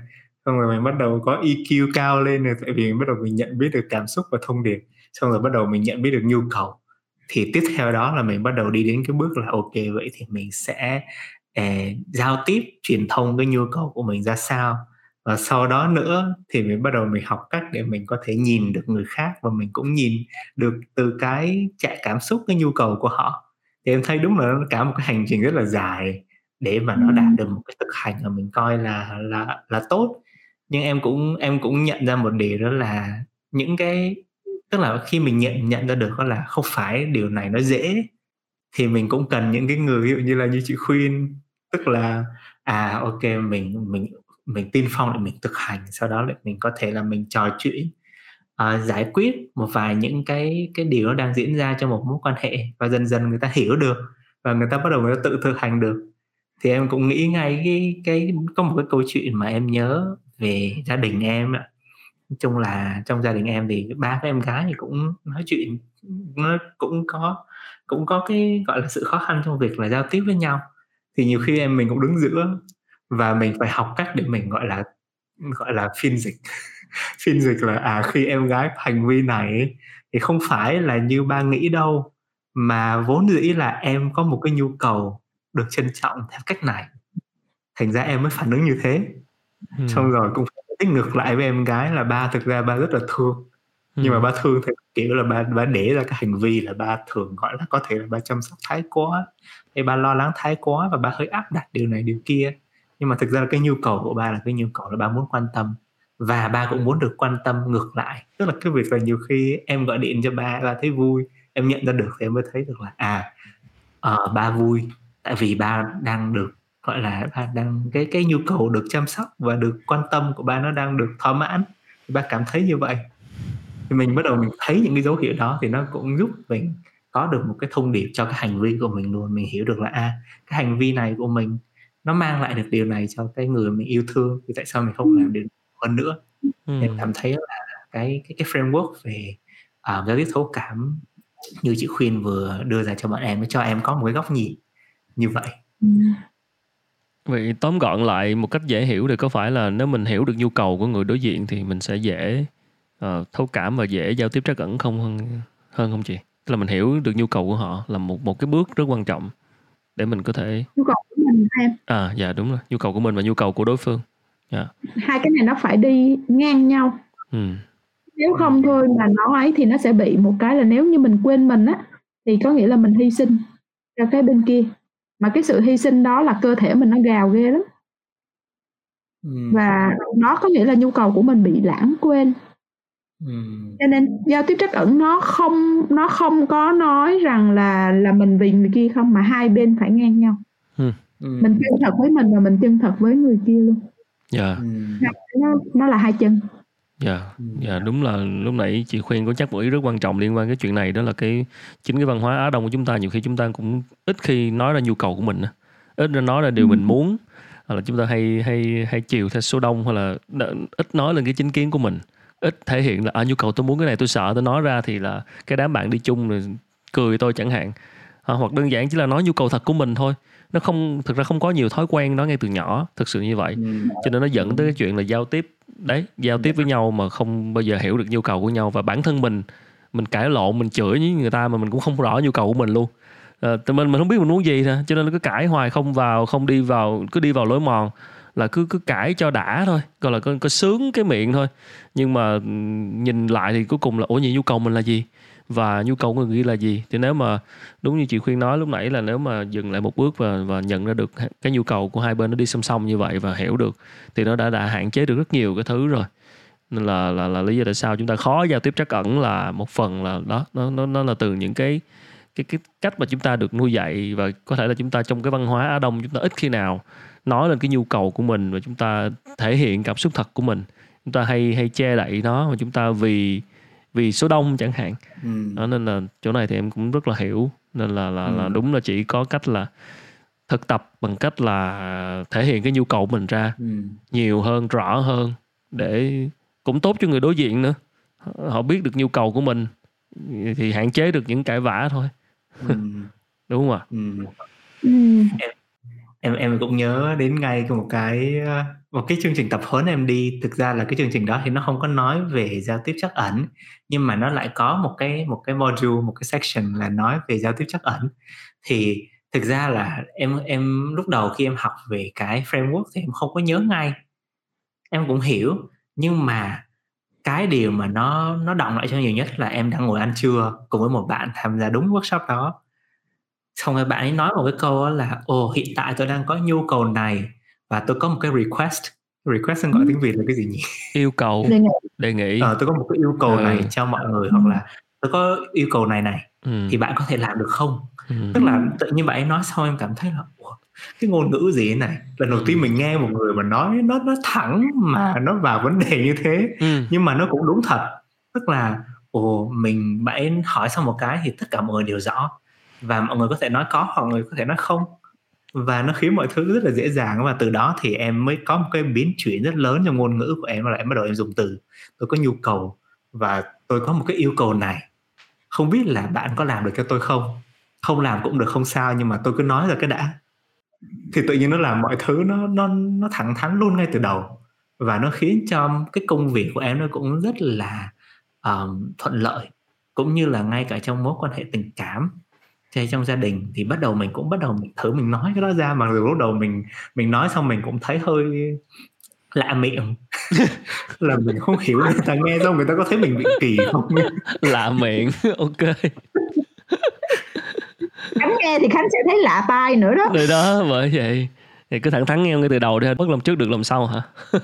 S3: Xong rồi mình bắt đầu có EQ cao lên rồi tại vì mình bắt đầu mình nhận biết được cảm xúc và thông điệp. Xong rồi bắt đầu mình nhận biết được nhu cầu thì tiếp theo đó là mình bắt đầu đi đến cái bước là ok vậy thì mình sẽ eh, giao tiếp truyền thông cái nhu cầu của mình ra sao. Và sau đó nữa thì mình bắt đầu mình học cách để mình có thể nhìn được người khác và mình cũng nhìn được từ cái chạy cảm xúc cái nhu cầu của họ. Thì em thấy đúng là cả một cái hành trình rất là dài để mà nó đạt được một cái thực hành mà mình coi là là là tốt. Nhưng em cũng em cũng nhận ra một điều đó là những cái tức là khi mình nhận nhận ra được đó là không phải điều này nó dễ thì mình cũng cần những cái người ví dụ như là như chị khuyên. Tức là à ok mình mình mình tin phong để mình thực hành sau đó lại mình có thể là mình trò chuyện uh, giải quyết một vài những cái cái điều nó đang diễn ra trong một mối quan hệ và dần dần người ta hiểu được và người ta bắt đầu người ta tự thực hành được. Thì em cũng nghĩ ngay cái cái có một cái câu chuyện mà em nhớ về gia đình em ạ nói chung là trong gia đình em thì ba với em gái thì cũng nói chuyện nó cũng có cũng có cái gọi là sự khó khăn trong việc là giao tiếp với nhau. Thì nhiều khi em mình cũng đứng giữa và mình phải học cách để mình gọi là gọi là phiên dịch. [LAUGHS] Phiên dịch là à khi em gái hành vi này thì không phải là như ba nghĩ đâu mà vốn dĩ là em có một cái nhu cầu được trân trọng theo cách này. Thành ra em mới phản ứng như thế. Ừ. xong rồi cũng phải ngược lại với em gái là ba thực ra ba rất là thương. Ừ. nhưng mà ba thương thì kiểu là ba ba để ra cái hành vi là ba thường gọi là có thể là ba chăm sóc thái quá hay ba lo lắng thái quá và ba hơi áp đặt điều này điều kia. Nhưng mà thực ra là cái nhu cầu của ba là cái nhu cầu là ba muốn quan tâm và ba cũng muốn được quan tâm ngược lại. Tức là cái việc là nhiều khi em gọi điện cho ba ba thấy vui em nhận ra được thì em mới thấy được là à uh, ba vui. Tại vì ba đang được gọi là ba đang cái cái nhu cầu được chăm sóc và được quan tâm của ba nó đang được thỏa mãn. Thì ba cảm thấy như vậy. Thì mình bắt đầu mình thấy những cái dấu hiệu đó thì nó cũng giúp mình có được một cái thông điệp cho cái hành vi của mình luôn. Mình hiểu được là à cái hành vi này của mình nó mang lại được điều này cho cái người mình yêu thương thì tại sao mình không làm điều hơn nữa? Ừ. em cảm thấy là cái cái cái framework về uh, giao tiếp thấu cảm như chị khuyên vừa đưa ra cho bọn em cho em có một cái góc nhìn như vậy. Ừ.
S1: vậy tóm gọn lại một cách dễ hiểu thì có phải là nếu mình hiểu được nhu cầu của người đối diện thì mình sẽ dễ uh, thấu cảm và dễ giao tiếp trắc ẩn không hơn hơn không chị? Tức là mình hiểu được nhu cầu của họ là một một cái bước rất quan trọng để mình có thể
S2: nhu cầu của mình em
S1: à dạ đúng rồi. Nhu cầu của mình và nhu cầu của đối phương.
S2: Dạ. hai cái này nó phải đi ngang nhau. Ừ. nếu không thôi mà nó ấy thì nó sẽ bị một cái là nếu như mình quên mình á thì có nghĩa là mình hy sinh cho cái bên kia mà cái sự hy sinh đó là cơ thể mình nó gào ghê lắm. Ừ. và nó có nghĩa là nhu cầu của mình bị lãng quên. Cho nên giao tiếp trắc ẩn nó không nó không có nói rằng là là mình vì người kia không mà hai bên phải ngang nhau. Mình chân thật với mình và mình chân thật với người kia luôn.
S1: Dạ.
S2: nó nó là hai chân
S1: Dạ, dạ đúng là lúc nãy chị khuyên có chắc một ý rất quan trọng liên quan cái chuyện này đó là cái chính cái văn hóa Á Đông của chúng ta nhiều khi chúng ta cũng ít khi nói ra nhu cầu của mình ít nói ra điều mình muốn hoặc là chúng ta hay hay hay chiều theo số đông hoặc là ít nói lên cái chính kiến của mình. Ít thể hiện là à, nhu cầu tôi muốn cái này tôi sợ tôi nói ra thì là cái đám bạn đi chung rồi cười tôi chẳng hạn. À, hoặc đơn giản chỉ là nói nhu cầu thật của mình thôi nó không thực ra không có nhiều thói quen đó ngay từ nhỏ thực sự như vậy. Ừ. cho nên nó dẫn tới cái chuyện là giao tiếp. Đấy giao tiếp với nhau mà không bao giờ hiểu được nhu cầu của nhau. Và bản thân mình mình cãi lộn mình chửi với người ta mà mình cũng không rõ nhu cầu của mình luôn. À, mình mình không biết mình muốn gì thôi cho nên nó cứ cãi hoài không vào không đi vào cứ đi vào lối mòn. Là cứ cứ cãi cho đã thôi. Gọi là có, có sướng cái miệng thôi. Nhưng mà nhìn lại thì cuối cùng là ủa gì nhu cầu mình là gì và nhu cầu của người ghi là gì? Thì nếu mà, đúng như chị khuyên nói lúc nãy là nếu mà dừng lại một bước và và nhận ra được cái nhu cầu của hai bên nó đi song song như vậy và hiểu được, thì nó đã đã hạn chế được rất nhiều cái thứ rồi. Nên là là là lý do tại sao chúng ta khó giao tiếp trắc ẩn là một phần là đó, nó nó nó là từ những cái cái cái cách mà chúng ta được nuôi dạy và có thể là chúng ta trong cái văn hóa Á Đông chúng ta ít khi nào nói lên cái nhu cầu của mình và chúng ta thể hiện cảm xúc thật của mình. Chúng ta hay hay che đậy nó và chúng ta vì vì số đông chẳng hạn ừ. đó nên là chỗ này thì em cũng rất là hiểu nên là là, ừ. là đúng là chỉ có cách là thực tập bằng cách là thể hiện cái nhu cầu mình ra ừ. nhiều hơn rõ hơn để cũng tốt cho người đối diện nữa họ biết được nhu cầu của mình thì hạn chế được những cãi vã thôi ừ. [LAUGHS] đúng không ạ ừ.
S3: Ừ em em cũng nhớ đến ngay một cái ờ, một cái chương trình tập huấn em đi. Thực ra là cái chương trình đó thì nó không có nói về giao tiếp chắc ẩn, nhưng mà nó lại có một cái một cái module, một cái section là nói về giao tiếp chắc ẩn. Thì thực ra là em em lúc đầu khi em học về cái framework thì em không có nhớ ngay. Em cũng hiểu, nhưng mà cái điều mà nó nó động lại cho nhiều nhất là em đang ngồi ăn trưa cùng với một bạn tham gia đúng workshop đó xong rồi bạn ấy nói một cái câu là ồ hiện tại tôi đang có nhu cầu này và tôi có một cái request. Request gọi tiếng việt là cái gì nhỉ?
S1: Yêu cầu đề nghị.
S3: ờ, tôi có một cái yêu cầu này ừ. cho mọi người hoặc là tôi có yêu cầu này này ừ. thì bạn có thể làm được không? Ừ. tức là tự nhiên bạn ấy nói xong em cảm thấy là ủa, cái ngôn ngữ gì thế này? Lần đầu tiên mình nghe một người mà nói nó nó thẳng mà nó vào vấn đề như thế ừ. nhưng mà nó cũng đúng thật. Tức là ồ mình bạn ấy hỏi xong một cái thì tất cả mọi người đều rõ và mọi người có thể nói có hoặc mọi người có thể nói không. Và nó khiến mọi thứ rất là dễ dàng. Và từ đó thì em mới có một cái biến chuyển rất lớn trong ngôn ngữ của em. Là em bắt đầu em dùng từ. Tôi có nhu cầu và tôi có một cái yêu cầu này. Không biết là bạn có làm được cho tôi không? Không làm cũng được không sao. Nhưng mà tôi cứ nói ra cái đã. Thì tự nhiên nó làm mọi thứ nó nó nó thẳng thắn luôn ngay từ đầu. Và nó khiến cho cái công việc của em nó cũng rất là um, thuận lợi. Cũng như là ngay cả trong mối quan hệ tình cảm hay trong gia đình thì bắt đầu mình cũng bắt đầu mình thử mình nói cái đó ra mà lúc đầu mình mình nói xong mình cũng thấy hơi lạ miệng. [LAUGHS] Là mình không hiểu người ta nghe xong người ta có thấy mình bị kỳ không
S1: lạ miệng [LAUGHS] ok.
S2: Khánh nghe thì khánh sẽ thấy lạ tai nữa đó.
S1: Rồi đó bởi vậy thì cứ thẳng thắn nghe ngay từ đầu đi bất làm trước được làm sau hả? [LAUGHS]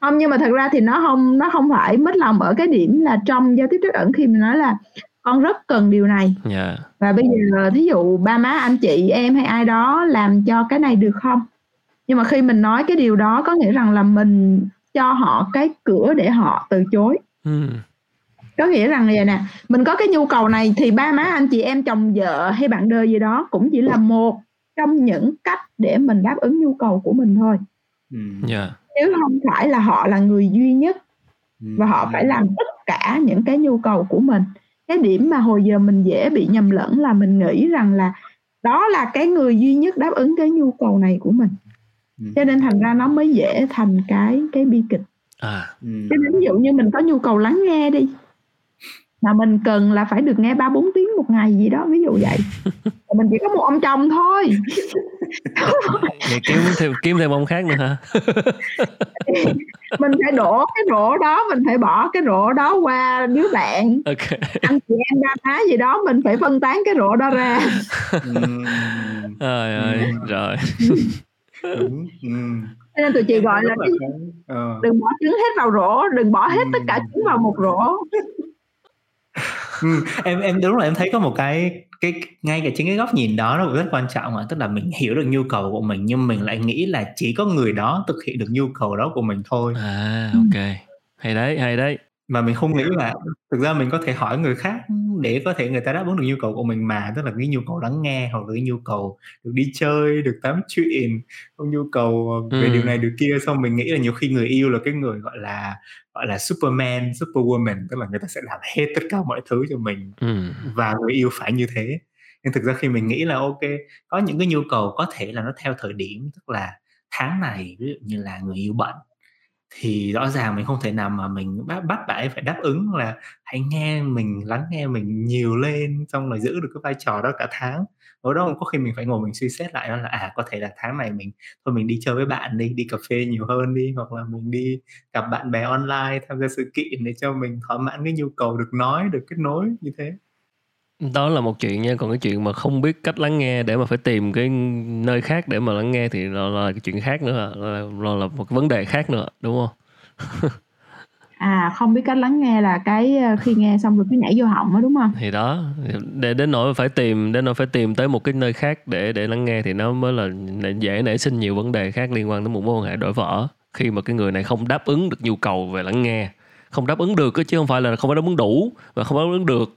S2: Không nhưng mà thật ra thì nó không nó không phải mất lòng ở cái điểm là trong giao tiếp trước ẩn khi mình nói là con rất cần điều này yeah. Dạ. và bây giờ thí dụ ba má anh chị em hay ai đó làm cho cái này được không nhưng mà khi mình nói cái điều đó có nghĩa rằng là mình cho họ cái cửa để họ từ chối mm. có nghĩa rằng vậy nè mình có cái nhu cầu này thì ba má anh chị em chồng vợ hay bạn đời gì đó cũng chỉ là một trong những cách để mình đáp ứng nhu cầu của mình thôi yeah. Dạ. nếu không phải là họ là người duy nhất và họ phải làm tất cả những cái nhu cầu của mình cái điểm mà hồi giờ mình dễ bị nhầm lẫn là mình nghĩ rằng là đó là cái người duy nhất đáp ứng cái nhu cầu này của mình ừ. cho nên thành ra nó mới dễ thành cái cái bi kịch à. Ừ. cho nên ví dụ như mình có nhu cầu lắng nghe đi mà mình cần là phải được nghe ba bốn tiếng một ngày gì đó ví dụ vậy. [LAUGHS] Mình chỉ có một ông chồng thôi. [LAUGHS]
S1: Vậy kiếm thêm kiếm thêm ông khác nữa hả? [LAUGHS]
S2: Mình phải đổ cái rổ đó mình phải bỏ cái rổ đó qua đứa bạn. Okay. anh chị em ba má gì đó mình phải phân tán cái rổ đó ra.
S1: Trời ơi rồi
S2: nên tụi chị gọi là ờ. đừng bỏ trứng hết vào rổ đừng bỏ hết tất cả trứng vào một rổ
S3: ừ, em em đúng là em thấy có một cái cái ngay cả chính cái góc nhìn đó nó cũng rất quan trọng mà tức là mình hiểu được nhu cầu của mình nhưng mình lại nghĩ là chỉ có người đó thực hiện được nhu cầu đó của mình thôi.
S1: À ok. Hay đấy hay đấy
S3: mà mình không nghĩ là thực ra mình có thể hỏi người khác để có thể người ta đáp ứng được nhu cầu của mình mà tức là cái nhu cầu lắng nghe hoặc là cái nhu cầu được đi chơi được tám chuyện không nhu cầu về ừ. điều này điều kia xong mình nghĩ là nhiều khi người yêu là cái người gọi là gọi là superman superwoman tức là người ta sẽ làm hết tất cả mọi thứ cho mình ừ. và người yêu phải như thế nhưng thực ra khi mình nghĩ là ok có những cái nhu cầu có thể là nó theo thời điểm tức là tháng này ví dụ như là người yêu bận thì rõ ràng mình không thể nào mà mình bắt bắt bạn ấy phải đáp ứng là hãy nghe mình, lắng nghe mình nhiều lên xong rồi giữ được cái vai trò đó cả tháng. Ở đó có khi mình phải ngồi mình suy xét lại đó là à có thể là tháng này mình, thôi mình đi chơi với bạn đi đi cà phê nhiều hơn đi, hoặc là mình đi gặp bạn bè online tham gia sự kiện để cho mình thỏa mãn cái nhu cầu được nói, được kết nối như thế
S1: đó là một chuyện nha còn cái chuyện mà không biết cách lắng nghe để mà phải tìm cái nơi khác để mà lắng nghe thì là, là cái chuyện khác nữa là, là, là một cái vấn đề khác nữa đúng không? [LAUGHS]
S2: À không biết cách lắng nghe là cái ờ, khi nghe xong rồi cứ nhảy vô họng đó đúng không?
S1: Thì đó để đến nỗi phải tìm đến nỗi phải tìm tới một cái nơi khác để để lắng nghe thì nó mới là dễ nảy sinh nhiều vấn đề khác liên quan đến một mối quan hệ đổi vỡ khi mà cái người này không đáp ứng được nhu cầu về lắng nghe không đáp ứng được chứ không phải là không phải đáp ứng đủ và không đáp ứng được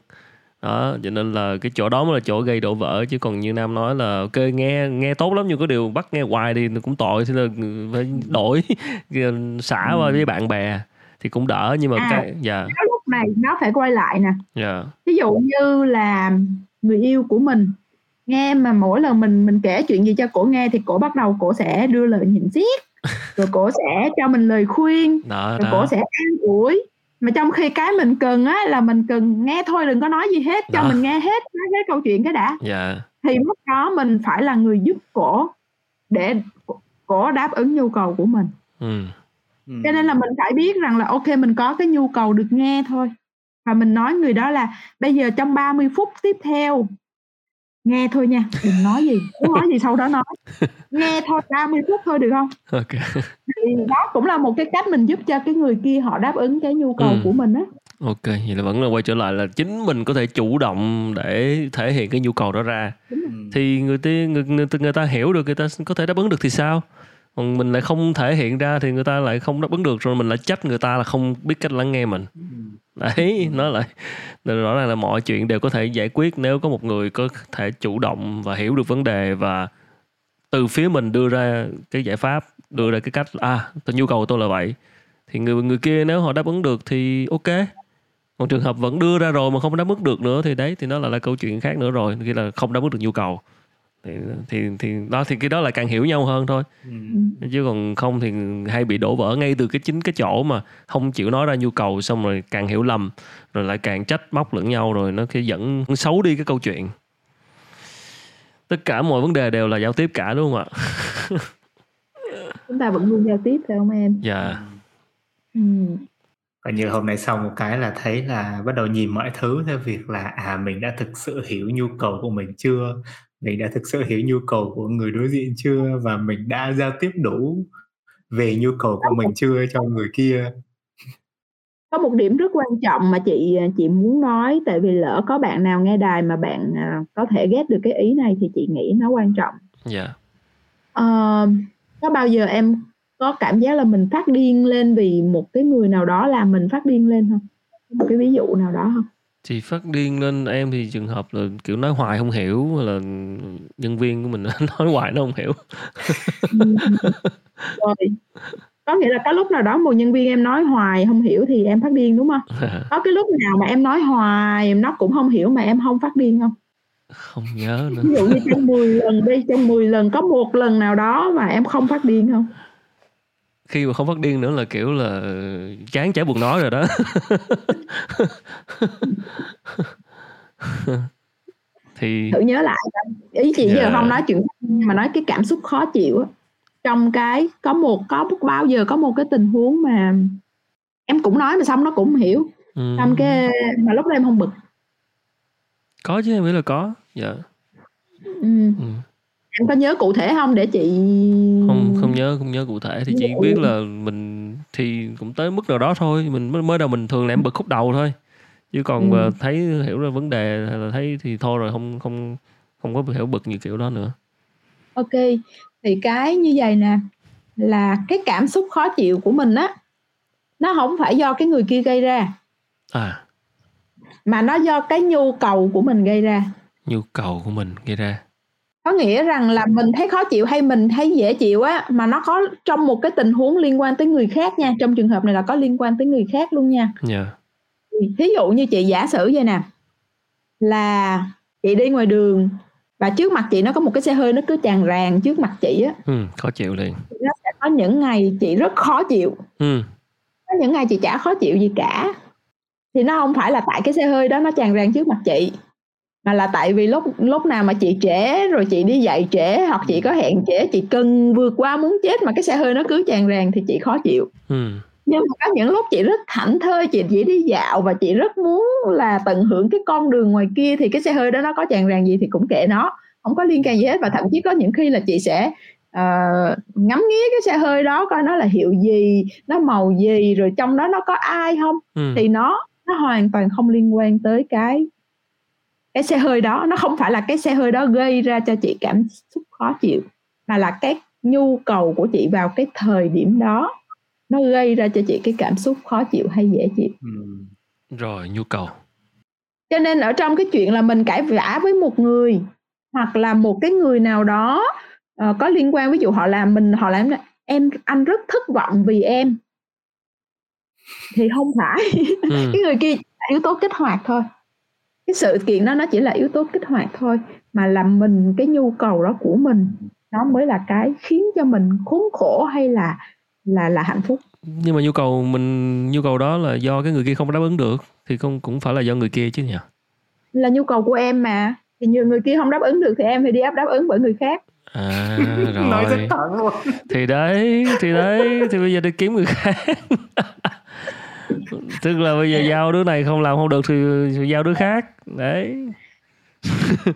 S1: đó cho nên là cái chỗ đó mới là chỗ gây đổ vỡ chứ còn như nam nói là ok nghe nghe tốt lắm nhưng có điều bắt nghe hoài thì cũng tội thì là phải đổi [LAUGHS] xả qua với bạn bè thì cũng đỡ nhưng mà à, cái
S2: dạ yeah. lúc này nó phải quay lại nè yeah. Dạ. ví dụ như là người yêu của mình nghe mà mỗi lần mình mình kể chuyện gì cho cổ nghe thì cổ bắt đầu cổ sẽ đưa lời nhận xét [LAUGHS] rồi cổ sẽ cho mình lời khuyên đó, rồi đó. cổ sẽ an ủi mà trong khi cái mình cần á là mình cần nghe thôi đừng có nói gì hết cho đó. mình nghe hết nói hết câu chuyện cái đã yeah. Dạ. thì lúc đó mình phải là người giúp cổ để cổ đáp ứng nhu cầu của mình ừ. Ừ. cho nên là mình phải biết rằng là ok mình có cái nhu cầu được nghe thôi và mình nói người đó là bây giờ trong 30 phút tiếp theo nghe thôi nha đừng nói gì muốn nói gì sau đó nói. Nghe thôi 30 phút thôi được không? Ok. Thì đó cũng là một cái cách mình giúp cho cái người kia họ đáp ứng cái nhu cầu ừ. của mình á.
S1: Ok vậy là vẫn là quay trở lại là chính mình có thể chủ động để thể hiện cái nhu cầu đó ra. Thì người ta người, người, người ta hiểu được người ta có thể đáp ứng được thì sao còn mình lại không thể hiện ra thì người ta lại không đáp ứng được rồi mình lại trách người ta là không biết cách lắng nghe mình. Đấy nó lại rõ ràng là mọi chuyện đều có thể giải quyết nếu có một người có thể chủ động và hiểu được vấn đề và từ phía mình đưa ra cái giải pháp đưa ra cái cách à tôi nhu cầu của tôi là vậy. Thì người người kia nếu họ đáp ứng được thì ok. Còn trường hợp vẫn đưa ra rồi mà không đáp ứng được nữa thì đấy thì nó là, là câu chuyện khác nữa rồi khi là không đáp ứng được nhu cầu thì thì thì đó thì cái đó là càng hiểu nhau hơn thôi. Ừ. chứ còn không thì hay bị đổ vỡ ngay từ cái chính cái chỗ mà không chịu nói ra nhu cầu xong rồi càng hiểu lầm rồi lại càng trách móc lẫn nhau rồi nó cái dẫn xấu đi cái câu chuyện. Tất cả mọi vấn đề đều là giao tiếp cả đúng không ạ?
S2: Chúng ta vẫn luôn giao tiếp phải không em?
S1: Dạ.
S3: Ừ. Còn như hôm nay xong một cái là thấy là bắt đầu nhìn mọi thứ theo việc là à mình đã thực sự hiểu nhu cầu của mình chưa mình đã thực sự hiểu nhu cầu của người đối diện chưa? Và mình đã giao tiếp đủ về nhu cầu của mình chưa cho người kia?
S2: Có một điểm rất quan trọng mà chị chị muốn nói. Tại vì lỡ có bạn nào nghe đài mà bạn à, có thể ghét được cái ý này thì chị nghĩ nó quan trọng. Dạ. Yeah. uh, có bao giờ em có cảm giác là mình phát điên lên vì một cái người nào đó làm mình phát điên lên không? Một cái ví dụ nào đó không
S1: thì phát điên lên em thì trường hợp là kiểu nói hoài không hiểu là nhân viên của mình [LAUGHS] nói hoài nó không hiểu. [LAUGHS]
S2: Rồi. Có nghĩa là có lúc nào đó một nhân viên em nói hoài không hiểu thì em phát điên đúng không? [LAUGHS] Có cái lúc nào mà em nói hoài nó cũng không hiểu mà em không phát điên không?
S1: Không nhớ nữa.
S2: Ví dụ như trong 10 lần đi trong 10 lần có một lần nào đó mà em không phát điên không
S1: khi mà không phát điên nữa là kiểu là chán chả buồn nói rồi đó [LAUGHS] thì
S2: thử nhớ lại ý chị yeah. giờ không nói chuyện mà nói cái cảm xúc khó chịu trong cái có một có bao giờ có một cái tình huống mà em cũng nói mà xong nó cũng hiểu ừ. xong cái mà lúc đó em không bực
S1: có chứ em nghĩ là có dạ
S2: ừ. ừ. em có nhớ cụ thể không để chị
S1: không nhớ không nhớ cụ thể thì chị biết là mình thì cũng tới mức nào đó thôi. Mình mới đầu mình thường là em bực khúc đầu thôi. Chứ còn ừ. thấy hiểu ra vấn đề hay là thấy thì thôi rồi không không không có hiểu bực như kiểu đó nữa.
S2: Ok thì cái như vậy nè là cái cảm xúc khó chịu của mình á nó không phải do cái người kia gây ra.
S1: À.
S2: Mà nó do cái nhu cầu của mình gây ra.
S1: Nhu cầu của mình gây ra
S2: có nghĩa rằng là mình thấy khó chịu hay mình thấy dễ chịu á mà nó có trong một cái tình huống liên quan tới người khác nha. Trong trường hợp này là có liên quan tới người khác luôn nha.
S1: Yeah.
S2: thí dụ như chị giả sử vậy nè là chị đi ngoài đường và trước mặt chị nó có một cái xe hơi nó cứ tràn ràng trước mặt chị á.
S1: Ừ, khó chịu liền.
S2: Nó sẽ có những ngày chị rất khó chịu.
S1: Ừ.
S2: có những ngày chị chả khó chịu gì cả. Thì nó không phải là tại cái xe hơi đó nó tràn ràng trước mặt chị mà là tại vì lúc lúc nào mà chị trễ rồi chị đi dạy trễ hoặc chị có hẹn trễ chị cần vượt qua muốn chết mà cái xe hơi nó cứ tràn ràng thì chị khó chịu
S1: ừ.
S2: nhưng mà có những lúc chị rất thảnh thơi chị chỉ đi dạo và chị rất muốn là tận hưởng cái con đường ngoài kia thì cái xe hơi đó nó có tràn ràng gì thì cũng kệ nó không có liên can gì hết và thậm chí có những khi là chị sẽ uh, ngắm nghía cái xe hơi đó coi nó là hiệu gì nó màu gì rồi trong đó nó có ai không ừ. thì nó nó hoàn toàn không liên quan tới cái cái xe hơi đó nó không phải là cái xe hơi đó gây ra cho chị cảm xúc khó chịu mà là cái nhu cầu của chị vào cái thời điểm đó. Nó gây ra cho chị cái cảm xúc khó chịu hay dễ chịu.
S1: Ừ. rồi nhu cầu.
S2: Cho nên ở trong cái chuyện là mình cãi vã với một người hoặc là một cái người nào đó uh, có liên quan ví dụ họ làm mình họ làm em anh rất thất vọng vì em. Thì không phải. Ừ. [LAUGHS] cái người kia yếu tố kích hoạt thôi cái sự kiện đó nó chỉ là yếu tố kích hoạt thôi mà là mình cái nhu cầu đó của mình nó mới là cái khiến cho mình khốn khổ hay là là là hạnh phúc.
S1: Nhưng mà nhu cầu mình nhu cầu đó là do cái người kia không đáp ứng được thì không cũng phải là do người kia chứ nhỉ?
S2: Là nhu cầu của em mà. Thì nhiều người kia không đáp ứng được thì em phải đi áp đáp ứng bởi người khác.
S1: À [LAUGHS] rồi. nói rất thẳng luôn. Thì đấy thì đấy thì bây giờ đi kiếm người khác [LAUGHS] tức là bây giờ giao đứa này không làm không được thì giao đứa khác. Đấy. [LAUGHS]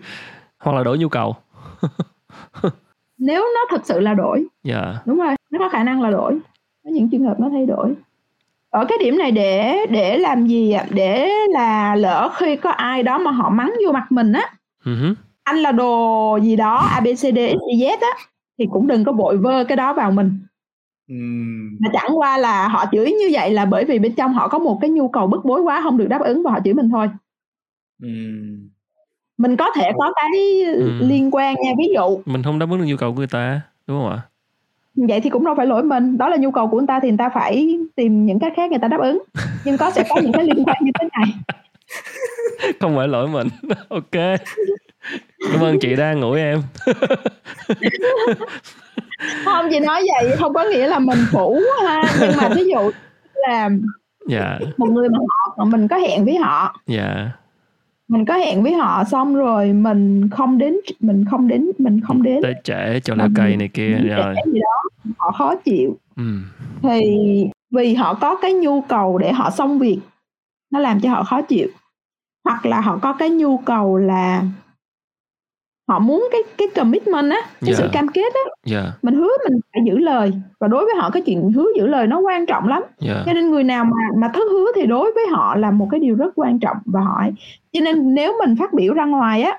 S1: Hoặc là đổi nhu cầu. [LAUGHS]
S2: Nếu nó thật sự là đổi.
S1: Dạ. Yeah.
S2: đúng rồi nó có khả năng là đổi. Có những trường hợp nó thay đổi. Ở cái điểm này để để làm gì ạ? Để là lỡ khi có ai đó mà họ mắng vô mặt mình á.
S1: Uh-huh.
S2: anh là đồ gì đó abcd xyz á thì cũng đừng có vội vơ cái đó vào mình mà chẳng qua là họ chửi như vậy là bởi vì bên trong họ có một cái nhu cầu bức bối quá không được đáp ứng và họ chửi mình thôi. Mình có thể có cái liên quan nha ví dụ
S1: mình không đáp ứng được nhu cầu của người ta đúng không ạ?
S2: Vậy thì cũng đâu phải lỗi mình. Đó là nhu cầu của người ta thì người ta phải tìm những cái khác người ta đáp ứng. Nhưng có sẽ có những cái liên quan như thế này. [LAUGHS]
S1: Không phải lỗi mình. [LAUGHS] Ok. Cảm ơn chị đang ngủ em [LAUGHS]
S2: không chị nói vậy không có nghĩa là mình phủ ha nhưng mà ví dụ là
S1: dạ.
S2: một người mà họ mình có hẹn với họ
S1: dạ.
S2: mình có hẹn với họ xong rồi mình không đến mình không đến mình không đến
S1: tới trễ cho leo cây này kia rồi
S2: gì đó họ khó chịu
S1: ừ.
S2: thì vì họ có cái nhu cầu để họ xong việc nó làm cho họ khó chịu hoặc là họ có cái nhu cầu là họ muốn cái cái commitment á cái yeah. sự dạ. cam kết á
S1: yeah.
S2: mình hứa mình phải giữ lời và đối với họ cái chuyện hứa giữ lời nó quan trọng lắm
S1: yeah.
S2: cho nên người nào mà mà thất hứa thì đối với họ là một cái điều rất quan trọng và hỏi cho nên nếu mình phát biểu ra ngoài á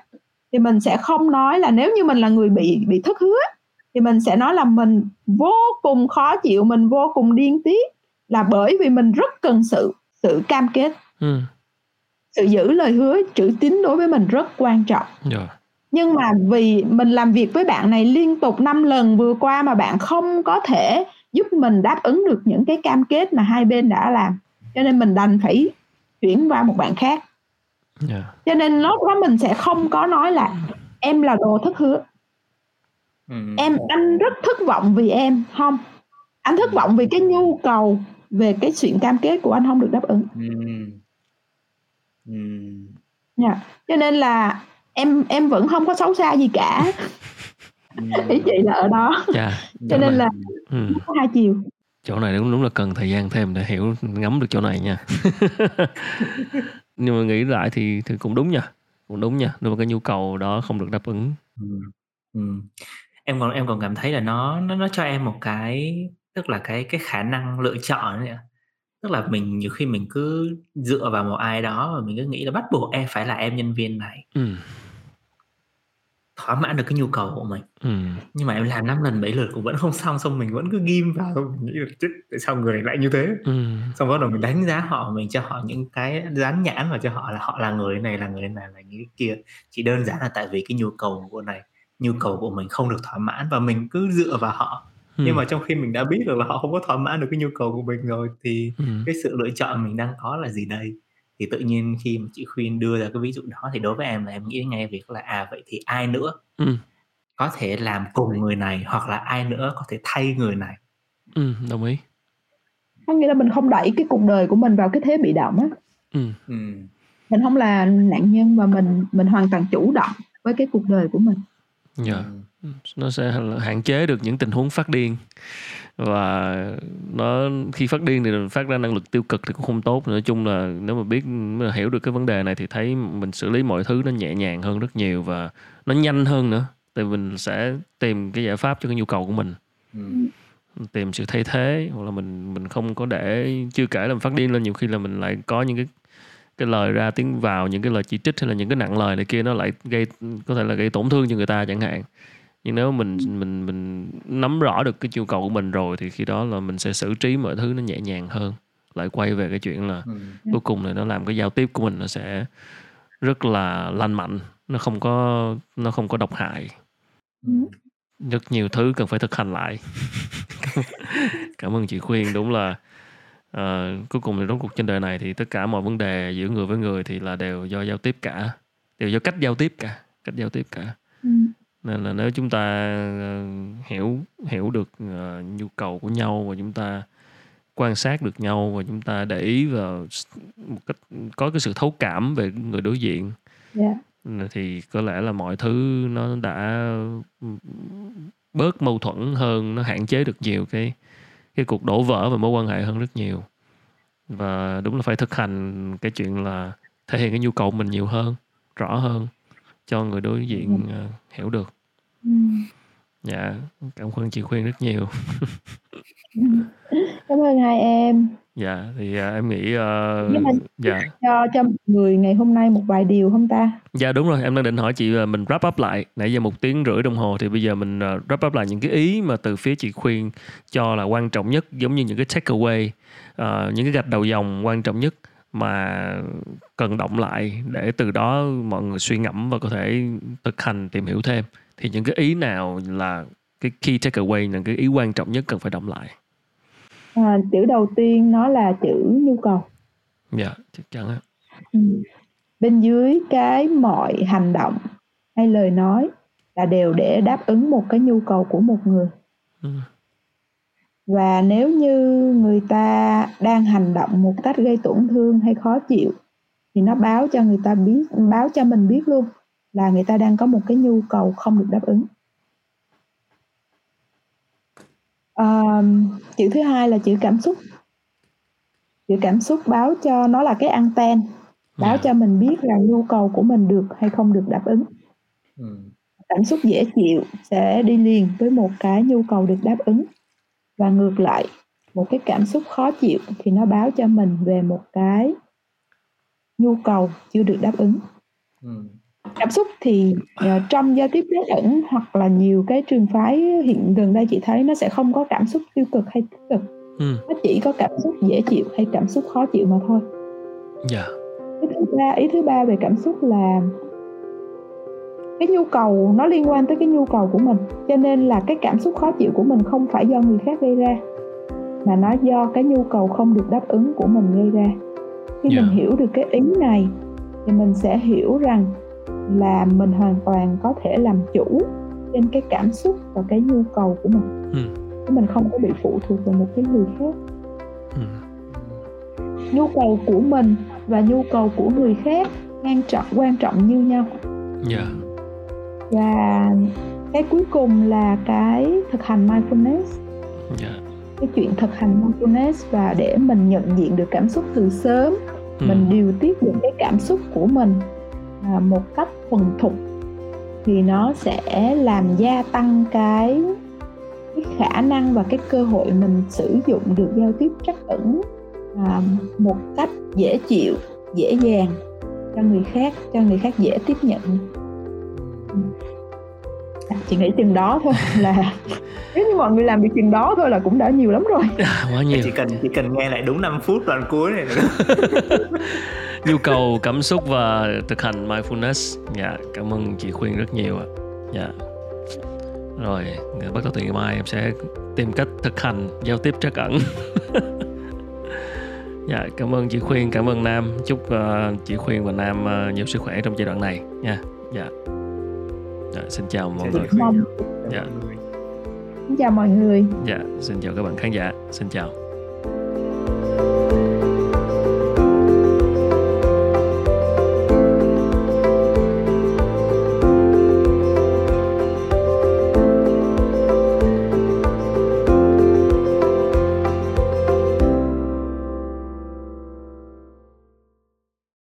S2: thì mình sẽ không nói là nếu như mình là người bị bị thất hứa thì mình sẽ nói là mình vô cùng khó chịu mình vô cùng điên tiết là bởi vì mình rất cần sự sự cam kết
S1: ừ.
S2: sự giữ lời hứa chữ tín đối với mình rất quan trọng
S1: yeah
S2: nhưng mà vì mình làm việc với bạn này liên tục 5 lần vừa qua mà bạn không có thể giúp mình đáp ứng được những cái cam kết mà hai bên đã làm cho nên mình đành phải chuyển qua một bạn khác yeah. Dạ. cho nên lúc đó mình sẽ không có nói là em là đồ thất hứa ừ. em anh rất thất vọng vì em không anh thất vọng vì cái nhu cầu về cái chuyện cam kết của anh không được đáp ứng ừ. Ừ. Yeah. cho nên là em em vẫn không có xấu xa gì cả. [LAUGHS] Ý chị là ở đó. Yeah, cho nên là ừ. có hai chiều.
S1: Chỗ này đúng đúng là cần thời gian thêm để hiểu ngắm được chỗ này nha. [LAUGHS] Nhưng mà nghĩ lại thì thì cũng đúng nha cũng đúng nha. Nếu mà cái nhu cầu đó không được đáp ứng. Ừ.
S3: Ừ. em còn em còn cảm thấy là nó nó nó cho em một cái tức là cái cái khả năng lựa chọn ấy tức là mình nhiều khi mình cứ dựa vào một ai đó và mình cứ nghĩ là bắt buộc em phải là em nhân viên này. Ừ thỏa mãn được cái nhu cầu của mình Ừm. nhưng mà em làm năm lần bảy lượt cũng vẫn không xong xong mình vẫn cứ ghim vào mình nghĩ là chứ tại sao người này lại như thế Ừm. xong bắt đầu mình đánh giá họ mình cho họ những cái dán nhãn vào cho họ là họ là người này là người này là người kia chỉ đơn giản là tại vì cái nhu cầu của này nhu cầu của mình không được thỏa mãn và mình cứ dựa vào họ nhưng Ừm. mà trong khi mình đã biết được là họ không có thỏa mãn được cái nhu cầu của mình rồi thì Ừm. cái sự lựa chọn mình đang có là gì đây thì tự nhiên khi mà chị khuyên đưa ra cái ví dụ đó thì đối với em là em nghĩ ngay việc là à vậy thì ai nữa ừ. có thể làm cùng người này hoặc là ai nữa có thể thay người này
S1: ừ, đồng ý
S2: có nghĩa là mình không đẩy cái cuộc đời của mình vào cái thế bị động á ừ. ừ. mình không là nạn nhân mà mình mình hoàn toàn chủ động với cái cuộc đời của mình
S1: dạ yeah. Ừ. nó sẽ hạn chế được những tình huống phát điên và nó khi phát điên thì phát ra năng lực tiêu cực thì cũng không tốt nói chung là nếu mà biết mà hiểu được cái vấn đề này thì thấy mình xử lý mọi thứ nó nhẹ nhàng hơn rất nhiều và nó nhanh hơn nữa thì mình sẽ tìm cái giải pháp cho cái nhu cầu của mình ừ. tìm sự thay thế hoặc là mình mình không có để chưa kể là mình phát điên lên nhiều khi là mình lại có những cái cái lời ra tiếng vào những cái lời chỉ trích hay là những cái nặng lời này kia nó lại gây có thể là gây tổn thương cho người ta chẳng hạn nhưng nếu mình mình mình nắm rõ được cái nhu cầu của mình rồi thì khi đó là mình sẽ xử trí mọi thứ nó nhẹ nhàng hơn. Lại quay về cái chuyện là ừ. cuối cùng là nó làm cái giao tiếp của mình nó sẽ rất là lành mạnh nó không có nó không có độc hại. Ừ. rất nhiều thứ cần phải thực hành lại. [LAUGHS] Cảm ơn chị khuyên. Đúng là uh, cuối cùng thì rốt cuộc trên đời này thì tất cả mọi vấn đề giữa người với người thì là đều do giao tiếp cả. Đều do cách giao tiếp cả cách giao tiếp cả. Ừ nên là nếu chúng ta ờ, hiểu hiểu được uh, nhu cầu của nhau và chúng ta quan sát được nhau và chúng ta để ý vào một cách có cái sự thấu cảm về người đối diện yeah. Dạ. thì có lẽ là mọi thứ nó đã bớt mâu thuẫn hơn nó hạn chế được nhiều cái cái cuộc đổ vỡ và mối quan hệ hơn rất nhiều và đúng là phải thực hành cái chuyện là thể hiện cái nhu cầu mình nhiều hơn rõ hơn cho người đối diện uh, hiểu được. Ừ. dạ cảm ơn chị khuyên rất nhiều. [LAUGHS]
S2: Cảm ơn hai em.
S1: Dạ thì uh, em nghĩ uh,
S2: dạ. Cho cho người ngày hôm nay một vài điều không ta?
S1: Dạ đúng rồi. Em đang định hỏi chị là mình wrap up lại. Nãy giờ một tiếng rưỡi đồng hồ thì bây giờ mình uh, wrap up lại những cái ý mà từ phía chị khuyên cho là quan trọng nhất giống như những cái take away uh, những cái gạch đầu dòng quan trọng nhất mà cần động lại để từ đó mọi người suy ngẫm và có thể thực hành tìm hiểu thêm. Thì những cái ý nào là cái key takeaway là cái ý quan trọng nhất cần phải động lại?
S2: À, chữ đầu tiên nó là chữ nhu cầu.
S1: Dạ chắc chắn á.
S2: Ừ. bên dưới cái mọi hành động hay lời nói là đều để đáp ứng một cái nhu cầu của một người. Ừ và nếu như người ta đang hành động một cách gây tổn thương hay khó chịu thì nó báo cho người ta biết báo cho mình biết luôn là người ta đang có một cái nhu cầu không được đáp ứng à, chữ thứ hai là chữ cảm xúc chữ cảm xúc báo cho nó là cái anten báo yeah. Dạ. cho mình biết là nhu cầu của mình được hay không được đáp ứng ừ. cảm xúc dễ chịu sẽ đi liền với một cái nhu cầu được đáp ứng và ngược lại một cái cảm xúc khó chịu thì nó báo cho mình về một cái nhu cầu chưa được đáp ứng ừ. cảm xúc thì uh, trong giao tiếp bí ẩn hoặc là nhiều cái trường phái hiện gần đây chị thấy nó sẽ không có cảm xúc tiêu cực hay tích cực ừ. nó chỉ có cảm xúc dễ chịu hay cảm xúc khó chịu mà thôi dạ yeah. ý thứ ba ý thứ ba về cảm xúc là cái nhu cầu nó liên quan tới cái nhu cầu của mình cho nên là cái cảm xúc khó chịu của mình không phải do người khác gây ra mà nó do cái nhu cầu không được đáp ứng của mình gây ra khi yeah. mình hiểu được cái ý này thì mình sẽ hiểu rằng là mình hoàn toàn có thể làm chủ trên cái cảm xúc và cái nhu cầu của mình ừ. mình không có bị phụ thuộc vào một cái người khác ừ. nhu cầu của mình và nhu cầu của người khác quan trọng quan trọng như nhau yeah. Và cái cuối cùng là cái thực hành mindfulness yeah. Dạ. cái chuyện thực hành mindfulness và để mình nhận diện được cảm xúc từ sớm ừ. mình điều tiết những cái cảm xúc của mình à, một cách thuần thục thì nó sẽ làm gia tăng cái cái khả năng và cái cơ hội mình sử dụng được giao tiếp trắc ẩn à, một cách dễ chịu dễ dàng cho người khác cho người khác dễ tiếp nhận à, chị nghĩ chừng đó thôi là [LAUGHS] nếu như mọi người làm được chừng đó thôi là cũng đã nhiều lắm rồi.
S1: Quá nhiều.
S3: Chỉ cần chỉ cần nghe lại đúng 5 phút đoạn cuối này nữa. [LAUGHS]
S1: Nhu cầu cảm xúc và thực hành mindfulness. Dạ cảm ơn chị khuyên rất nhiều ạ. Dạ. Rồi bắt đầu từ ngày mai em sẽ tìm cách thực hành giao tiếp trắc ẩn. [LAUGHS] Dạ cảm ơn chị khuyên cảm ơn nam. Chúc uh, chị khuyên và nam uh, nhiều sức khỏe trong giai đoạn này. Nha. Dạ dạ xin chào mọi người.
S2: Dạ. Xin chào mọi người.
S1: Dạ xin chào các bạn khán giả. Xin chào